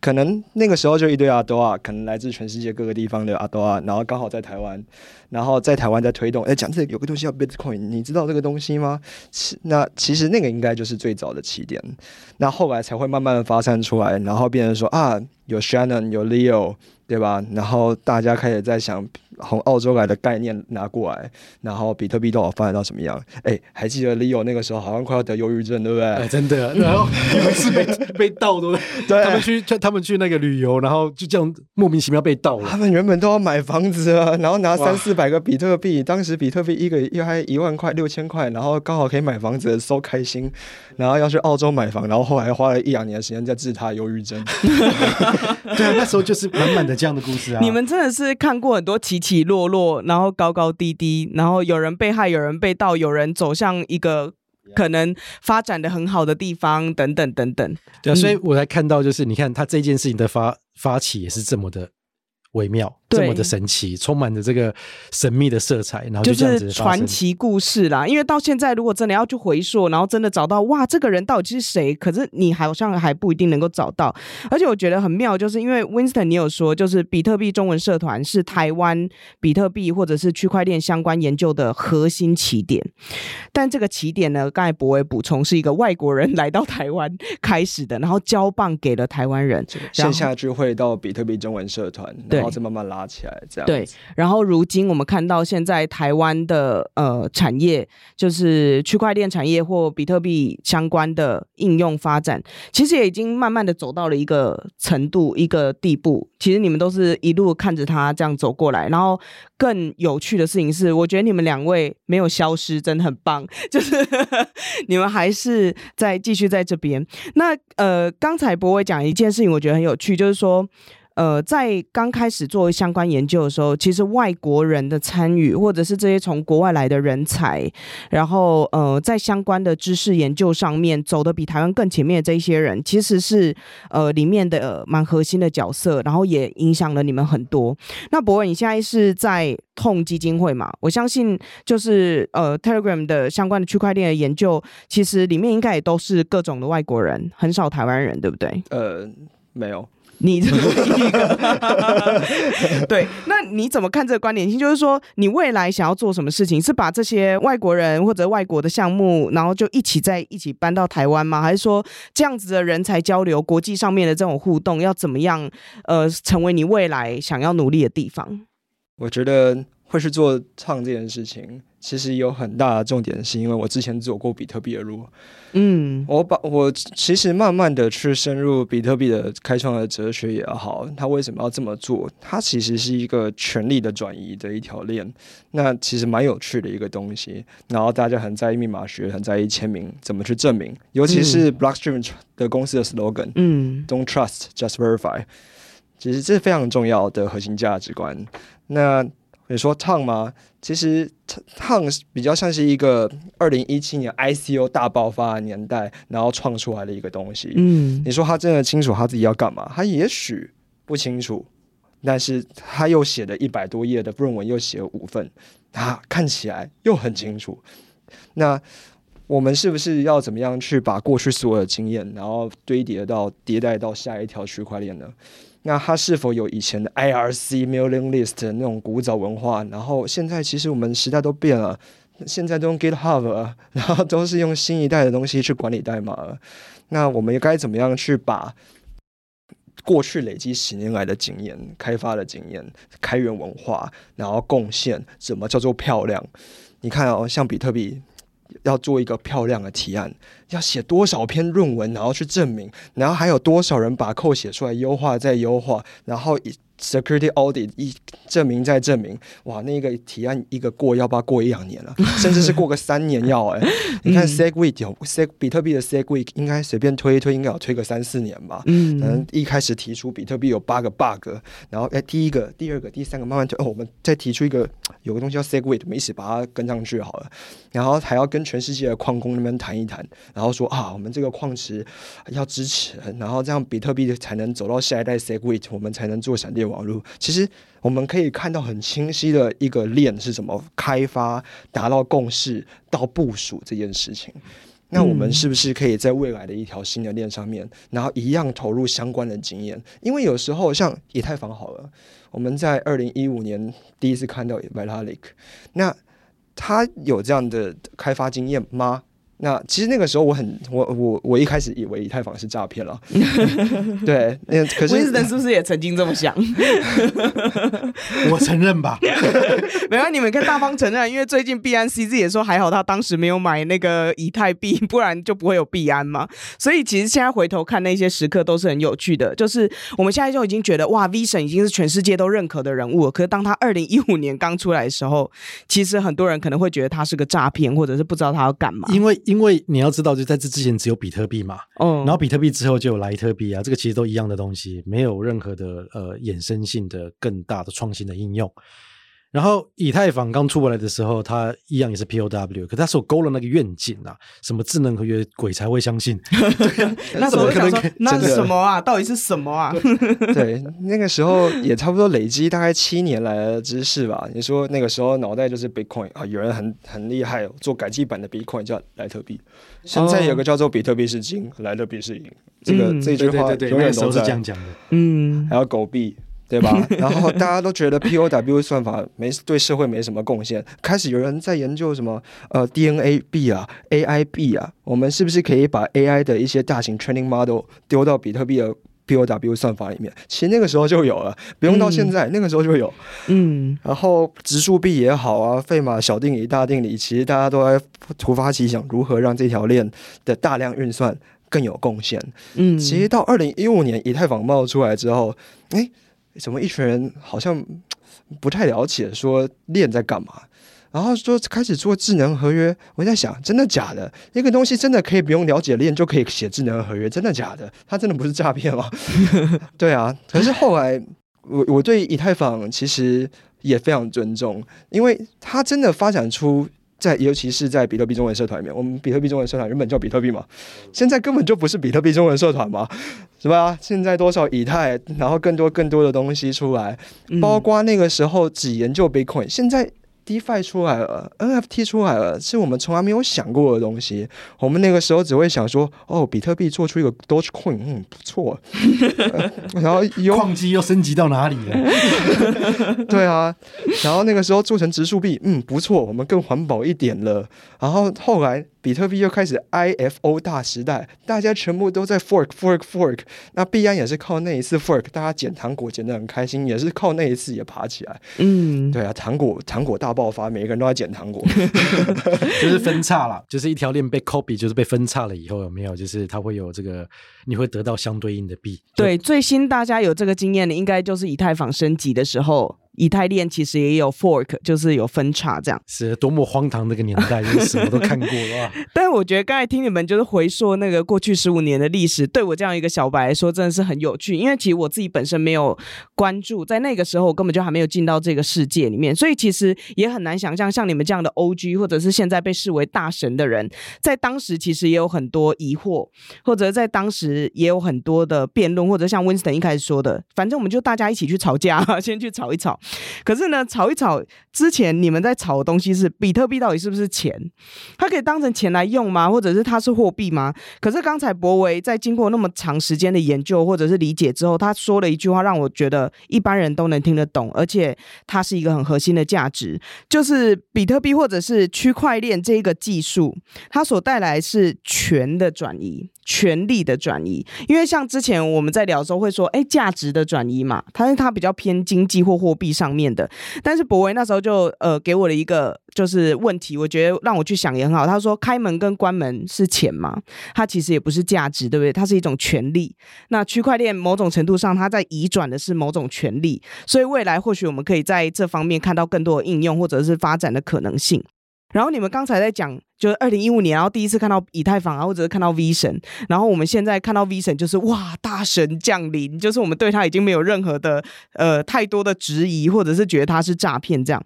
可能那个时候就一堆阿多啊，可能来自全世界各个地方的阿多啊，然后刚好在台湾，然后在台湾在推动，哎，讲这有个东西叫 Bitcoin，你知道这个东西吗？其那其实那个应该就是最早的起点，那后来才会慢慢的发散出来，然后变成说啊，有 Shannon 有 Leo，对吧？然后大家开始在想。从澳洲来的概念拿过来，然后比特币到底发展到什么样？哎，还记得 Leo 那个时候好像快要得忧郁症，对不对？哎、真的，然后有一次被 被盗，对不对？对，他们去他们去那个旅游，然后就这样莫名其妙被盗了。他们原本都要买房子啊，然后拿三四百个比特币，当时比特币一个月还一万块六千块，然后刚好可以买房子，so 开心。然后要去澳洲买房，然后后来花了一两年的时间在治他忧郁症。对啊，那时候就是满满的这样的故事啊。你们真的是看过很多起起落落，然后高高低低，然后有人被害，有人被盗，有人走向一个可能发展的很好的地方，等等等等。对啊，所以我才看到，就是你看他这件事情的发发起也是这么的。微妙，这么的神奇，充满着这个神秘的色彩，然后就这样子就是传奇故事啦。因为到现在，如果真的要去回溯，然后真的找到哇，这个人到底是谁？可是你好像还不一定能够找到。而且我觉得很妙，就是因为 Winston 你有说，就是比特币中文社团是台湾比特币或者是区块链相关研究的核心起点。但这个起点呢，刚才博伟补充是一个外国人来到台湾开始的，然后交棒给了台湾人，线下聚会到比特币中文社团，然后再慢慢拉起来，这样对。然后如今我们看到现在台湾的呃产业，就是区块链产业或比特币相关的应用发展，其实也已经慢慢的走到了一个程度、一个地步。其实你们都是一路看着它这样走过来。然后更有趣的事情是，我觉得你们两位没有消失，真的很棒。就是你们还是在继续在这边。那呃，刚才博伟讲一件事情，我觉得很有趣，就是说。呃，在刚开始做相关研究的时候，其实外国人的参与，或者是这些从国外来的人才，然后呃，在相关的知识研究上面走的比台湾更前面的这一些人，其实是呃里面的蛮核心的角色，然后也影响了你们很多。那博文，你现在是在痛基金会嘛？我相信就是呃 Telegram 的相关的区块链的研究，其实里面应该也都是各种的外国人，很少台湾人，对不对？呃，没有。你这一个，对，那你怎么看这个关联性？就是说，你未来想要做什么事情？是把这些外国人或者外国的项目，然后就一起在一起搬到台湾吗？还是说，这样子的人才交流、国际上面的这种互动，要怎么样？呃，成为你未来想要努力的地方？我觉得会是做唱这件事情。其实有很大的重点，是因为我之前走过比特币的路，嗯，我把我其实慢慢的去深入比特币的开创的哲学也好，它为什么要这么做？它其实是一个权力的转移的一条链，那其实蛮有趣的一个东西。然后大家很在意密码学，很在意签名怎么去证明，尤其是 Blockstream 的公司的 slogan，嗯，Don't trust, just verify，其实这是非常重要的核心价值观。那你说唱吗？其实烫比较像是一个二零一七年 ICO 大爆发的年代，然后创出来的一个东西。嗯，你说他真的清楚他自己要干嘛？他也许不清楚，但是他又写了一百多页的论文，又写了五份，他看起来又很清楚。那我们是不是要怎么样去把过去所有的经验，然后堆叠到迭代到下一条区块链呢？那它是否有以前的 IRC mailing list 那种古早文化？然后现在其实我们时代都变了，现在都用 GitHub 了，然后都是用新一代的东西去管理代码了。那我们又该怎么样去把过去累积十年来的经验、开发的经验、开源文化，然后贡献，怎么叫做漂亮？你看哦，像比特币。要做一个漂亮的提案，要写多少篇论文，然后去证明，然后还有多少人把扣写出来，优化再优化，然后。Security audit 一证明再证明，哇，那个提案一个过要不要过一两年了，甚至是过个三年要哎、欸。你看 SegWit 有 Seg 比特币的 SegWit 应该随便推一推，应该要推个三四年吧。嗯，可能，一开始提出比特币有八个 bug，然后哎，第一个、第二个、第三个慢慢推，哦，我们再提出一个 有个东西叫 SegWit，我们一起把它跟上去好了。然后还要跟全世界的矿工那边谈一谈，然后说啊，我们这个矿池要支持，然后这样比特币才能走到下一代 SegWit，我们才能做闪电。网络其实我们可以看到很清晰的一个链是怎么开发、达到共识到部署这件事情。那我们是不是可以在未来的一条新的链上面，然后一样投入相关的经验？因为有时候像以太坊好了，我们在二零一五年第一次看到 Vitalik，那他有这样的开发经验吗？那其实那个时候我很我我我一开始以为以太坊是诈骗了，对，那可是 Winston 是不是也曾经这么想？我承认吧，没有，你们可以大方承认，因为最近币安 CZ 也说还好他当时没有买那个以太币，不然就不会有币安嘛。所以其实现在回头看那些时刻都是很有趣的，就是我们现在就已经觉得哇，V 神已经是全世界都认可的人物了。可是当他二零一五年刚出来的时候，其实很多人可能会觉得他是个诈骗，或者是不知道他要干嘛，因为。因为你要知道，就在这之前只有比特币嘛，嗯，然后比特币之后就有莱特币啊，这个其实都一样的东西，没有任何的呃衍生性的更大的创新的应用。然后以太坊刚出来的时候，它一样也是 POW，可它所勾了那个愿景啊，什么智能合约，鬼才会相信。对啊，那怎么可能？那是什么啊？到底是什么啊？对，那个时候也差不多累积大概七年来的知识吧。你说那个时候脑袋就是 Bitcoin 啊，有人很很厉害，做改进版的 Bitcoin 叫莱特币。现在有个叫做比特币是金，莱特币是银。这个、嗯、这句话永远都是这样讲的。嗯，还有狗币。对吧？然后大家都觉得 POW 算法没对社会没什么贡献，开始有人在研究什么呃 DNA B 啊、AI B 啊，我们是不是可以把 AI 的一些大型 training model 丢到比特币的 POW 算法里面？其实那个时候就有了，不用到现在，嗯、那个时候就有。嗯，然后质数币也好啊，费马小定理、大定理，其实大家都在突发奇想，如何让这条链的大量运算更有贡献。嗯，其实到二零一五年以太坊冒出来之后，哎。怎么一群人好像不太了解说链在干嘛，然后说开始做智能合约。我在想，真的假的？一个东西真的可以不用了解链就可以写智能合约？真的假的？它真的不是诈骗吗？对啊。可是后来，我我对以太坊其实也非常尊重，因为它真的发展出。在，尤其是在比特币中文社团里面，我们比特币中文社团原本叫比特币嘛，现在根本就不是比特币中文社团嘛，是吧？现在多少以太，然后更多更多的东西出来，包括那个时候只研究 Bitcoin，现在 DeFi 出来了，NFT 出来了，是我们从来没有想过的东西。我们那个时候只会想说，哦，比特币做出一个 Dogecoin，嗯，不错。呃、然后 矿机又升级到哪里了？对啊，然后那个时候做成植树币，嗯，不错，我们更环保一点了。然后后来。比特币又开始 IFO 大时代，大家全部都在 fork fork fork。那币安也是靠那一次 fork，大家捡糖果捡得很开心，也是靠那一次也爬起来。嗯，对啊，糖果糖果大爆发，每个人都在捡糖果，就是分叉了，就是一条链被 copy，就是被分叉了以后有没有？就是它会有这个，你会得到相对应的币。对，最新大家有这个经验的，应该就是以太坊升级的时候。以太链其实也有 fork，就是有分叉这样，是多么荒唐的一个年代，就是什么都看过了。但是我觉得刚才听你们就是回溯那个过去十五年的历史，对我这样一个小白来说真的是很有趣，因为其实我自己本身没有关注，在那个时候我根本就还没有进到这个世界里面，所以其实也很难想象像你们这样的 OG，或者是现在被视为大神的人，在当时其实也有很多疑惑，或者在当时也有很多的辩论，或者像 Winston 一开始说的，反正我们就大家一起去吵架，先去吵一吵。可是呢，炒一炒之前，你们在炒的东西是比特币到底是不是钱？它可以当成钱来用吗？或者是它是货币吗？可是刚才博维在经过那么长时间的研究或者是理解之后，他说了一句话，让我觉得一般人都能听得懂，而且它是一个很核心的价值，就是比特币或者是区块链这一个技术，它所带来是权的转移。权力的转移，因为像之前我们在聊的时候会说，哎，价值的转移嘛，它是它比较偏经济或货币上面的。但是博维那时候就呃给我了一个就是问题，我觉得让我去想也很好。他说，开门跟关门是钱吗？它其实也不是价值，对不对？它是一种权利。那区块链某种程度上，它在移转的是某种权利，所以未来或许我们可以在这方面看到更多的应用或者是发展的可能性。然后你们刚才在讲，就是二零一五年，然后第一次看到以太坊啊，或者是看到 V 神，然后我们现在看到 V 神，就是哇，大神降临，就是我们对他已经没有任何的呃太多的质疑，或者是觉得他是诈骗这样。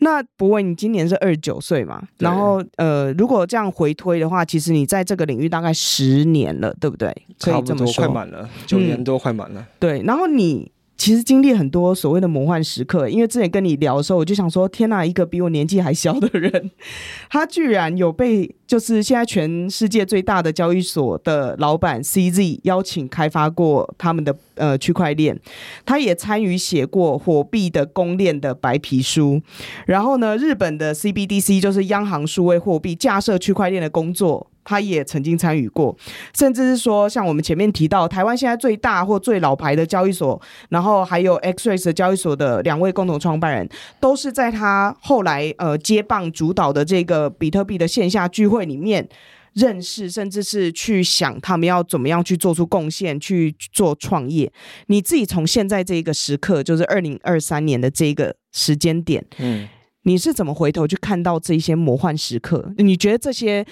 那博维，你今年是二十九岁嘛？然后呃，如果这样回推的话，其实你在这个领域大概十年了，对不对？可以这么说，快满了，九年多快满了。嗯，对，然后你。其实经历很多所谓的魔幻时刻，因为之前跟你聊的时候，我就想说，天哪，一个比我年纪还小的人，他居然有被就是现在全世界最大的交易所的老板 CZ 邀请开发过他们的呃区块链，他也参与写过火币的公链的白皮书，然后呢，日本的 CBDC 就是央行数位货币架设区块链的工作。他也曾经参与过，甚至是说，像我们前面提到，台湾现在最大或最老牌的交易所，然后还有 XREX 的交易所的两位共同创办人，都是在他后来呃接棒主导的这个比特币的线下聚会里面认识，甚至是去想他们要怎么样去做出贡献，去做创业。你自己从现在这一个时刻，就是二零二三年的这个时间点，嗯，你是怎么回头去看到这些魔幻时刻？你觉得这些？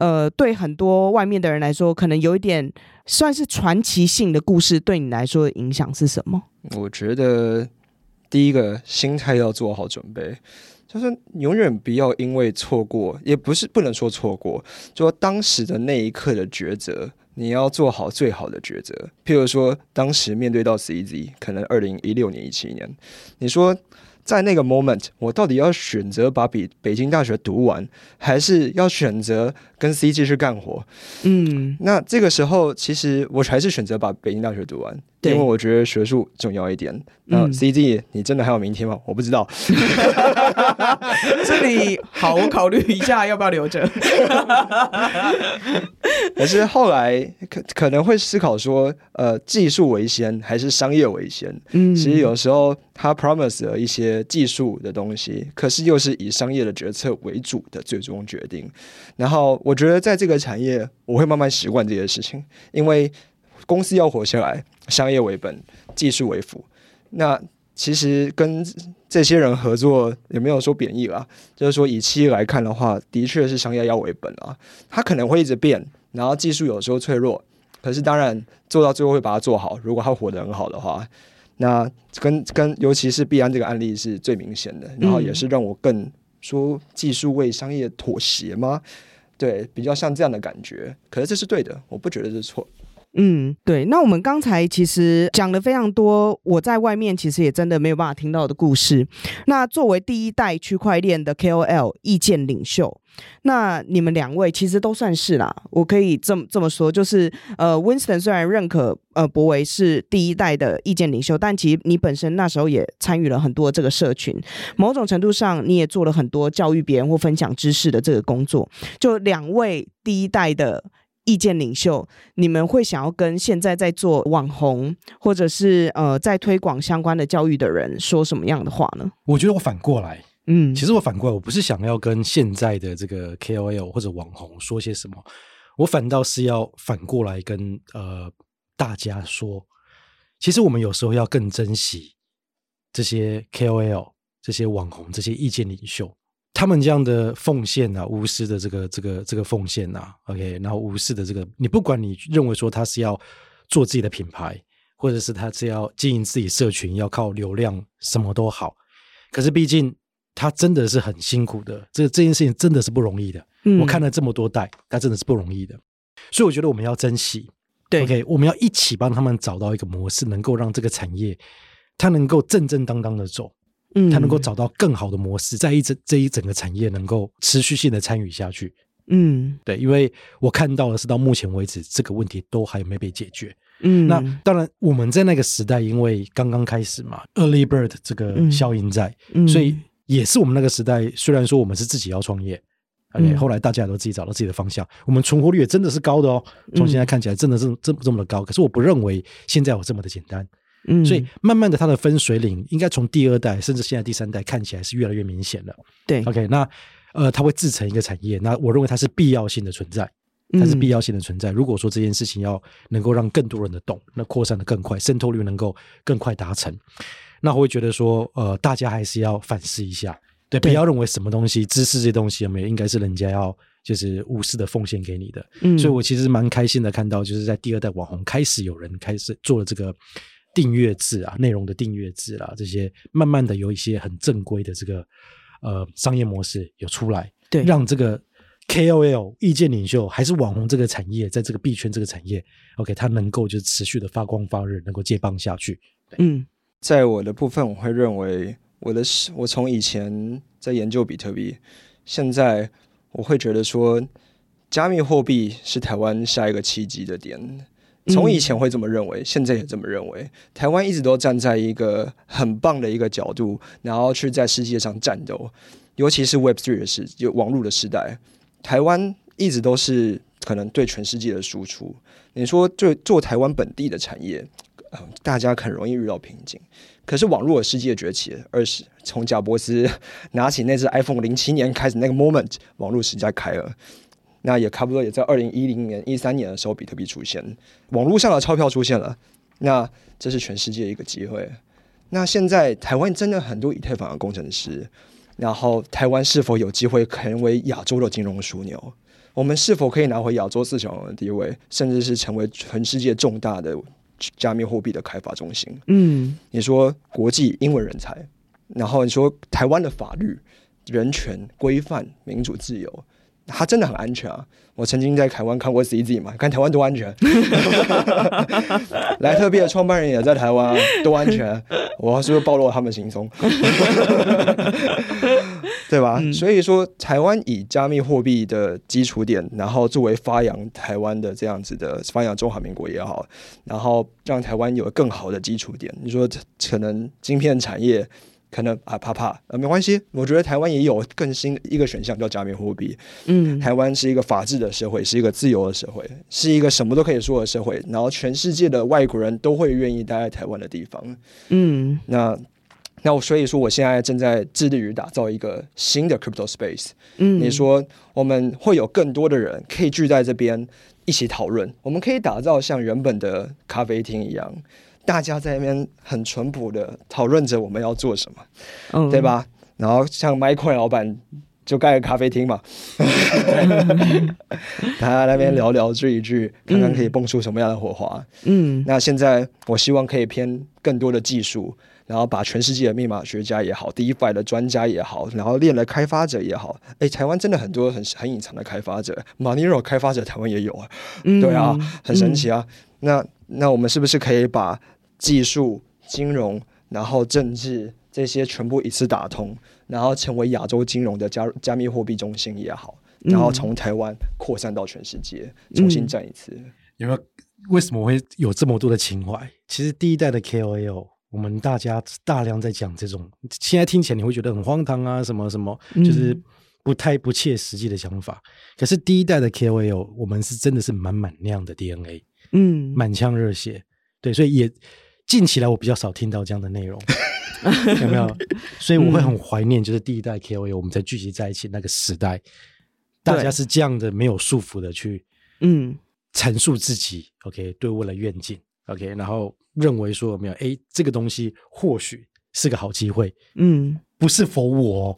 呃，对很多外面的人来说，可能有一点算是传奇性的故事，对你来说的影响是什么？我觉得第一个心态要做好准备，就是永远不要因为错过，也不是不能说错过，就说当时的那一刻的抉择，你要做好最好的抉择。譬如说，当时面对到 CZ，可能二零一六年、一七年，你说。在那个 moment，我到底要选择把北北京大学读完，还是要选择跟 C 继续干活？嗯，那这个时候，其实我还是选择把北京大学读完。因为我觉得学术重要一点。那 CG，你真的还有明天吗？我不知道。这里好，我考虑一下要不要留着。可是后来可可能会思考说，呃，技术为先还是商业为先？嗯，其实有时候他 promise 了一些技术的东西，可是又是以商业的决策为主的最终决定。然后我觉得在这个产业，我会慢慢习惯这些事情，因为。公司要活下来，商业为本，技术为辅。那其实跟这些人合作也没有说贬义啦，就是说以企业来看的话，的确是商业要为本啊。它可能会一直变，然后技术有时候脆弱，可是当然做到最后会把它做好。如果它活得很好的话，那跟跟尤其是必安这个案例是最明显的，然后也是让我更说技术为商业妥协吗？对，比较像这样的感觉。可是这是对的，我不觉得这是错。嗯，对。那我们刚才其实讲了非常多，我在外面其实也真的没有办法听到的故事。那作为第一代区块链的 KOL 意见领袖，那你们两位其实都算是啦。我可以这么这么说，就是呃，Winston 虽然认可呃博维是第一代的意见领袖，但其实你本身那时候也参与了很多这个社群，某种程度上你也做了很多教育别人或分享知识的这个工作。就两位第一代的。意见领袖，你们会想要跟现在在做网红或者是呃在推广相关的教育的人说什么样的话呢？我觉得我反过来，嗯，其实我反过来，我不是想要跟现在的这个 KOL 或者网红说些什么，我反倒是要反过来跟呃大家说，其实我们有时候要更珍惜这些 KOL、这些网红、这些意见领袖。他们这样的奉献啊，无私的这个这个这个奉献啊，OK，然后无私的这个，你不管你认为说他是要做自己的品牌，或者是他是要经营自己社群，要靠流量，什么都好。可是毕竟他真的是很辛苦的，这这件事情真的是不容易的。嗯，我看了这么多代，他真的是不容易的。所以我觉得我们要珍惜，对，OK，我们要一起帮他们找到一个模式，能够让这个产业它能够正正当当的走。嗯，他能够找到更好的模式，在一整这一整个产业能够持续性的参与下去。嗯，对，因为我看到的是到目前为止这个问题都还没被解决。嗯，那当然我们在那个时代，因为刚刚开始嘛，early bird 这个效应在，嗯，所以也是我们那个时代。虽然说我们是自己要创业，OK，嗯，后来大家都自己找到自己的方向，我们存活率也真的是高的哦。从现在看起来真的是这么这么的高，可是我不认为现在有这么的简单。嗯，所以慢慢的，它的分水岭应该从第二代，甚至现在第三代看起来是越来越明显了。对，OK，那呃，它会制成一个产业，那我认为它是必要性的存在，它是必要性的存在。嗯、如果说这件事情要能够让更多人的懂，那扩散的更快，渗透率能够更快达成，那我会觉得说，呃，大家还是要反思一下，对，对不要认为什么东西知识这东西有没有应该是人家要就是无私的奉献给你的。嗯，所以我其实蛮开心的看到，就是在第二代网红开始有人开始做了这个。订阅制啊，内容的订阅制啦，这些慢慢的有一些很正规的这个呃商业模式有出来，对，让这个 KOL 意见领袖还是网红这个产业，在这个币圈这个产业，OK，它能够就是持续的发光发热，能够接棒下去。嗯，在我的部分，我会认为我的是，我从以前在研究比特币，现在我会觉得说，加密货币是台湾下一个契机的点。从以前会这么认为，现在也这么认为。台湾一直都站在一个很棒的一个角度，然后去在世界上战斗。尤其是 Web Three 的时，就网络的时代，台湾一直都是可能对全世界的输出。你说，就做台湾本地的产业，呃，大家很容易遇到瓶颈。可是网络的世界崛起，二十从贾伯斯 拿起那只 iPhone 零七年开始那个 moment，网络时代开了。那也差不多也在二零一零年、一三年的时候，比特币出现，网络上的钞票出现了。那这是全世界一个机会。那现在台湾真的很多以太坊的工程师，然后台湾是否有机会成为亚洲的金融枢纽？我们是否可以拿回亚洲四小龙的地位，甚至是成为全世界重大的加密货币的开发中心？嗯，你说国际英文人才，然后你说台湾的法律、人权、规范、民主、自由。它真的很安全啊！我曾经在台湾看过 CZ 嘛，看台湾多安全。莱特币的创办人也在台湾啊，多安全！我是不是暴露了他们行踪？对吧？嗯、所以说，台湾以加密货币的基础点，然后作为发扬台湾的这样子的发扬中华民国也好，然后让台湾有更好的基础点。你说可能晶片产业。可能啊，怕怕呃，没关系。我觉得台湾也有更新一个选项，叫加密货币。嗯，台湾是一个法治的社会，是一个自由的社会，是一个什么都可以说的社会。然后全世界的外国人都会愿意待在台湾的地方。嗯，那那我所以说，我现在正在致力于打造一个新的 crypto space。嗯，你说我们会有更多的人可以聚在这边一起讨论，我们可以打造像原本的咖啡厅一样。大家在那边很淳朴的讨论着我们要做什么，嗯、对吧？然后像 MaiCoin 老板就盖个咖啡厅嘛，大家那边聊聊聚一聚，看看可以蹦出什么样的火花。嗯，那现在我希望可以偏更多的技术，然后把全世界的密码学家也好，DeFi 的专家也好，然后链的开发者也好，哎，台湾真的很多很很隐藏的开发者，Monero 开发者台湾也有啊，嗯、对啊，很神奇啊。嗯、那那我们是不是可以把技术、金融，然后政治这些全部一次打通，然后成为亚洲金融的加加密货币中心也好，然后从台湾扩散到全世界，重新战一次。嗯、有没有？为什么会有这么多的情怀？其实第一代的 KOL，我们大家大量在讲这种，现在听起来你会觉得很荒唐啊，什么什么，就是不太不切实际的想法。嗯、可是第一代的 KOL，我们是真的是满满那样的 DNA，嗯，满腔热血，对，所以也近期来我比较少听到这样的内容，有没有？所以我会很怀念，就是第一代 KOL，我们在聚集在一起那个时代，大家是这样的没有束缚的去，嗯。陈述自己，OK，对未来愿景，OK，然后认为说有没有，哎，这个东西或许是个好机会，嗯，不是 for 我，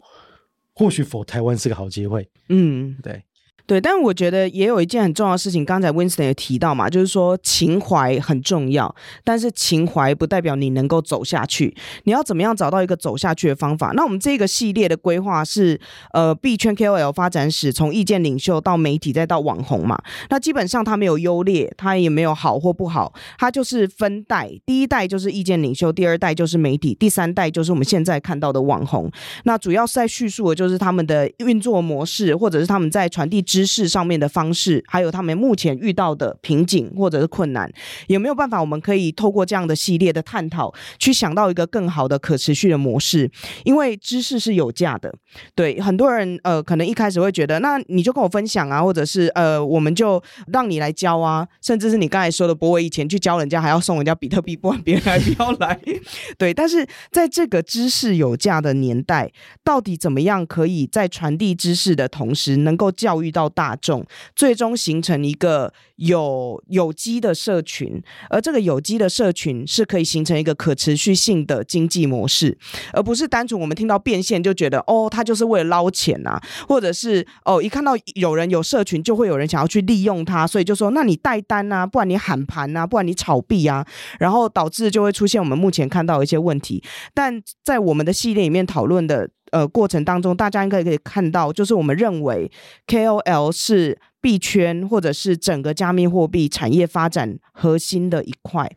或许 for 台湾是个好机会，嗯，对。对，但我觉得也有一件很重要的事情，刚才 Winston 也提到嘛，就是说情怀很重要，但是情怀不代表你能够走下去。你要怎么样找到一个走下去的方法？那我们这个系列的规划是，呃，币圈 KOL 发展史，从意见领袖到媒体再到网红嘛。那基本上它没有优劣，它也没有好或不好，它就是分代。第一代就是意见领袖，第二代就是媒体，第三代就是我们现在看到的网红。那主要是在叙述的就是他们的运作模式，或者是他们在传递知识上面的方式，还有他们目前遇到的瓶颈或者是困难，有没有办法？我们可以透过这样的系列的探讨，去想到一个更好的可持续的模式。因为知识是有价的，对很多人呃，可能一开始会觉得，那你就跟我分享啊，或者是呃，我们就让你来教啊，甚至是你刚才说的，博伟以前去教人家还要送人家比特币，不然别人还不要来。对，但是在这个知识有价的年代，到底怎么样可以在传递知识的同时，能够教育到大众最终形成一个有有机的社群，而这个有机的社群是可以形成一个可持续性的经济模式，而不是单纯我们听到变现就觉得哦，他就是为了捞钱啊，或者是哦，一看到有人有社群，就会有人想要去利用它，所以就说那你带单啊，不然你喊盘啊，不然你炒币啊，然后导致就会出现我们目前看到一些问题。但在我们的系列里面讨论的。呃，过程当中，大家应该可以看到，就是我们认为 KOL 是币圈或者是整个加密货币产业发展核心的一块。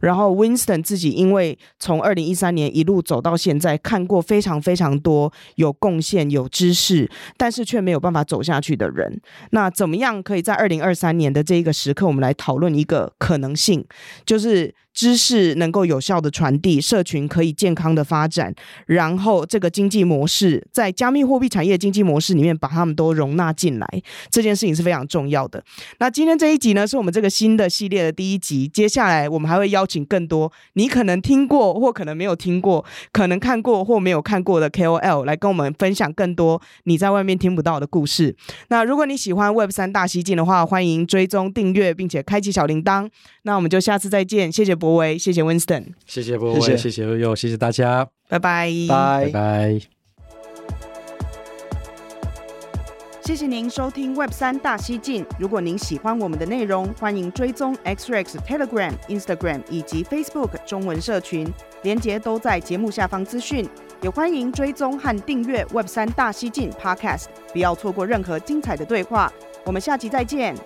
然后 Winston 自己因为从二零一三年一路走到现在，看过非常非常多有贡献、有知识，但是却没有办法走下去的人。那怎么样可以在二零二三年的这一个时刻，我们来讨论一个可能性，就是。知识能够有效的传递，社群可以健康的发展，然后这个经济模式在加密货币产业经济模式里面把他们都容纳进来，这件事情是非常重要的。那今天这一集呢，是我们这个新的系列的第一集，接下来我们还会邀请更多你可能听过或可能没有听过，可能看过或没有看过的 KOL 来跟我们分享更多你在外面听不到的故事。那如果你喜欢 Web 三大西进的话，欢迎追踪订阅并且开启小铃铛。那我们就下次再见，谢谢。博威，谢谢 Winston，谢谢博威，谢谢悠悠，谢谢大家，拜拜，拜拜。谢谢您收听 Web 三大西进。如果您喜欢我们的内容，欢迎追踪 XREX Telegram、Instagram 以及 Facebook 中文社群，连接都在节目下方资讯。也欢迎追踪和订阅 Web 三大西进 Podcast，不要错过任何精彩的对话。我们下集再见。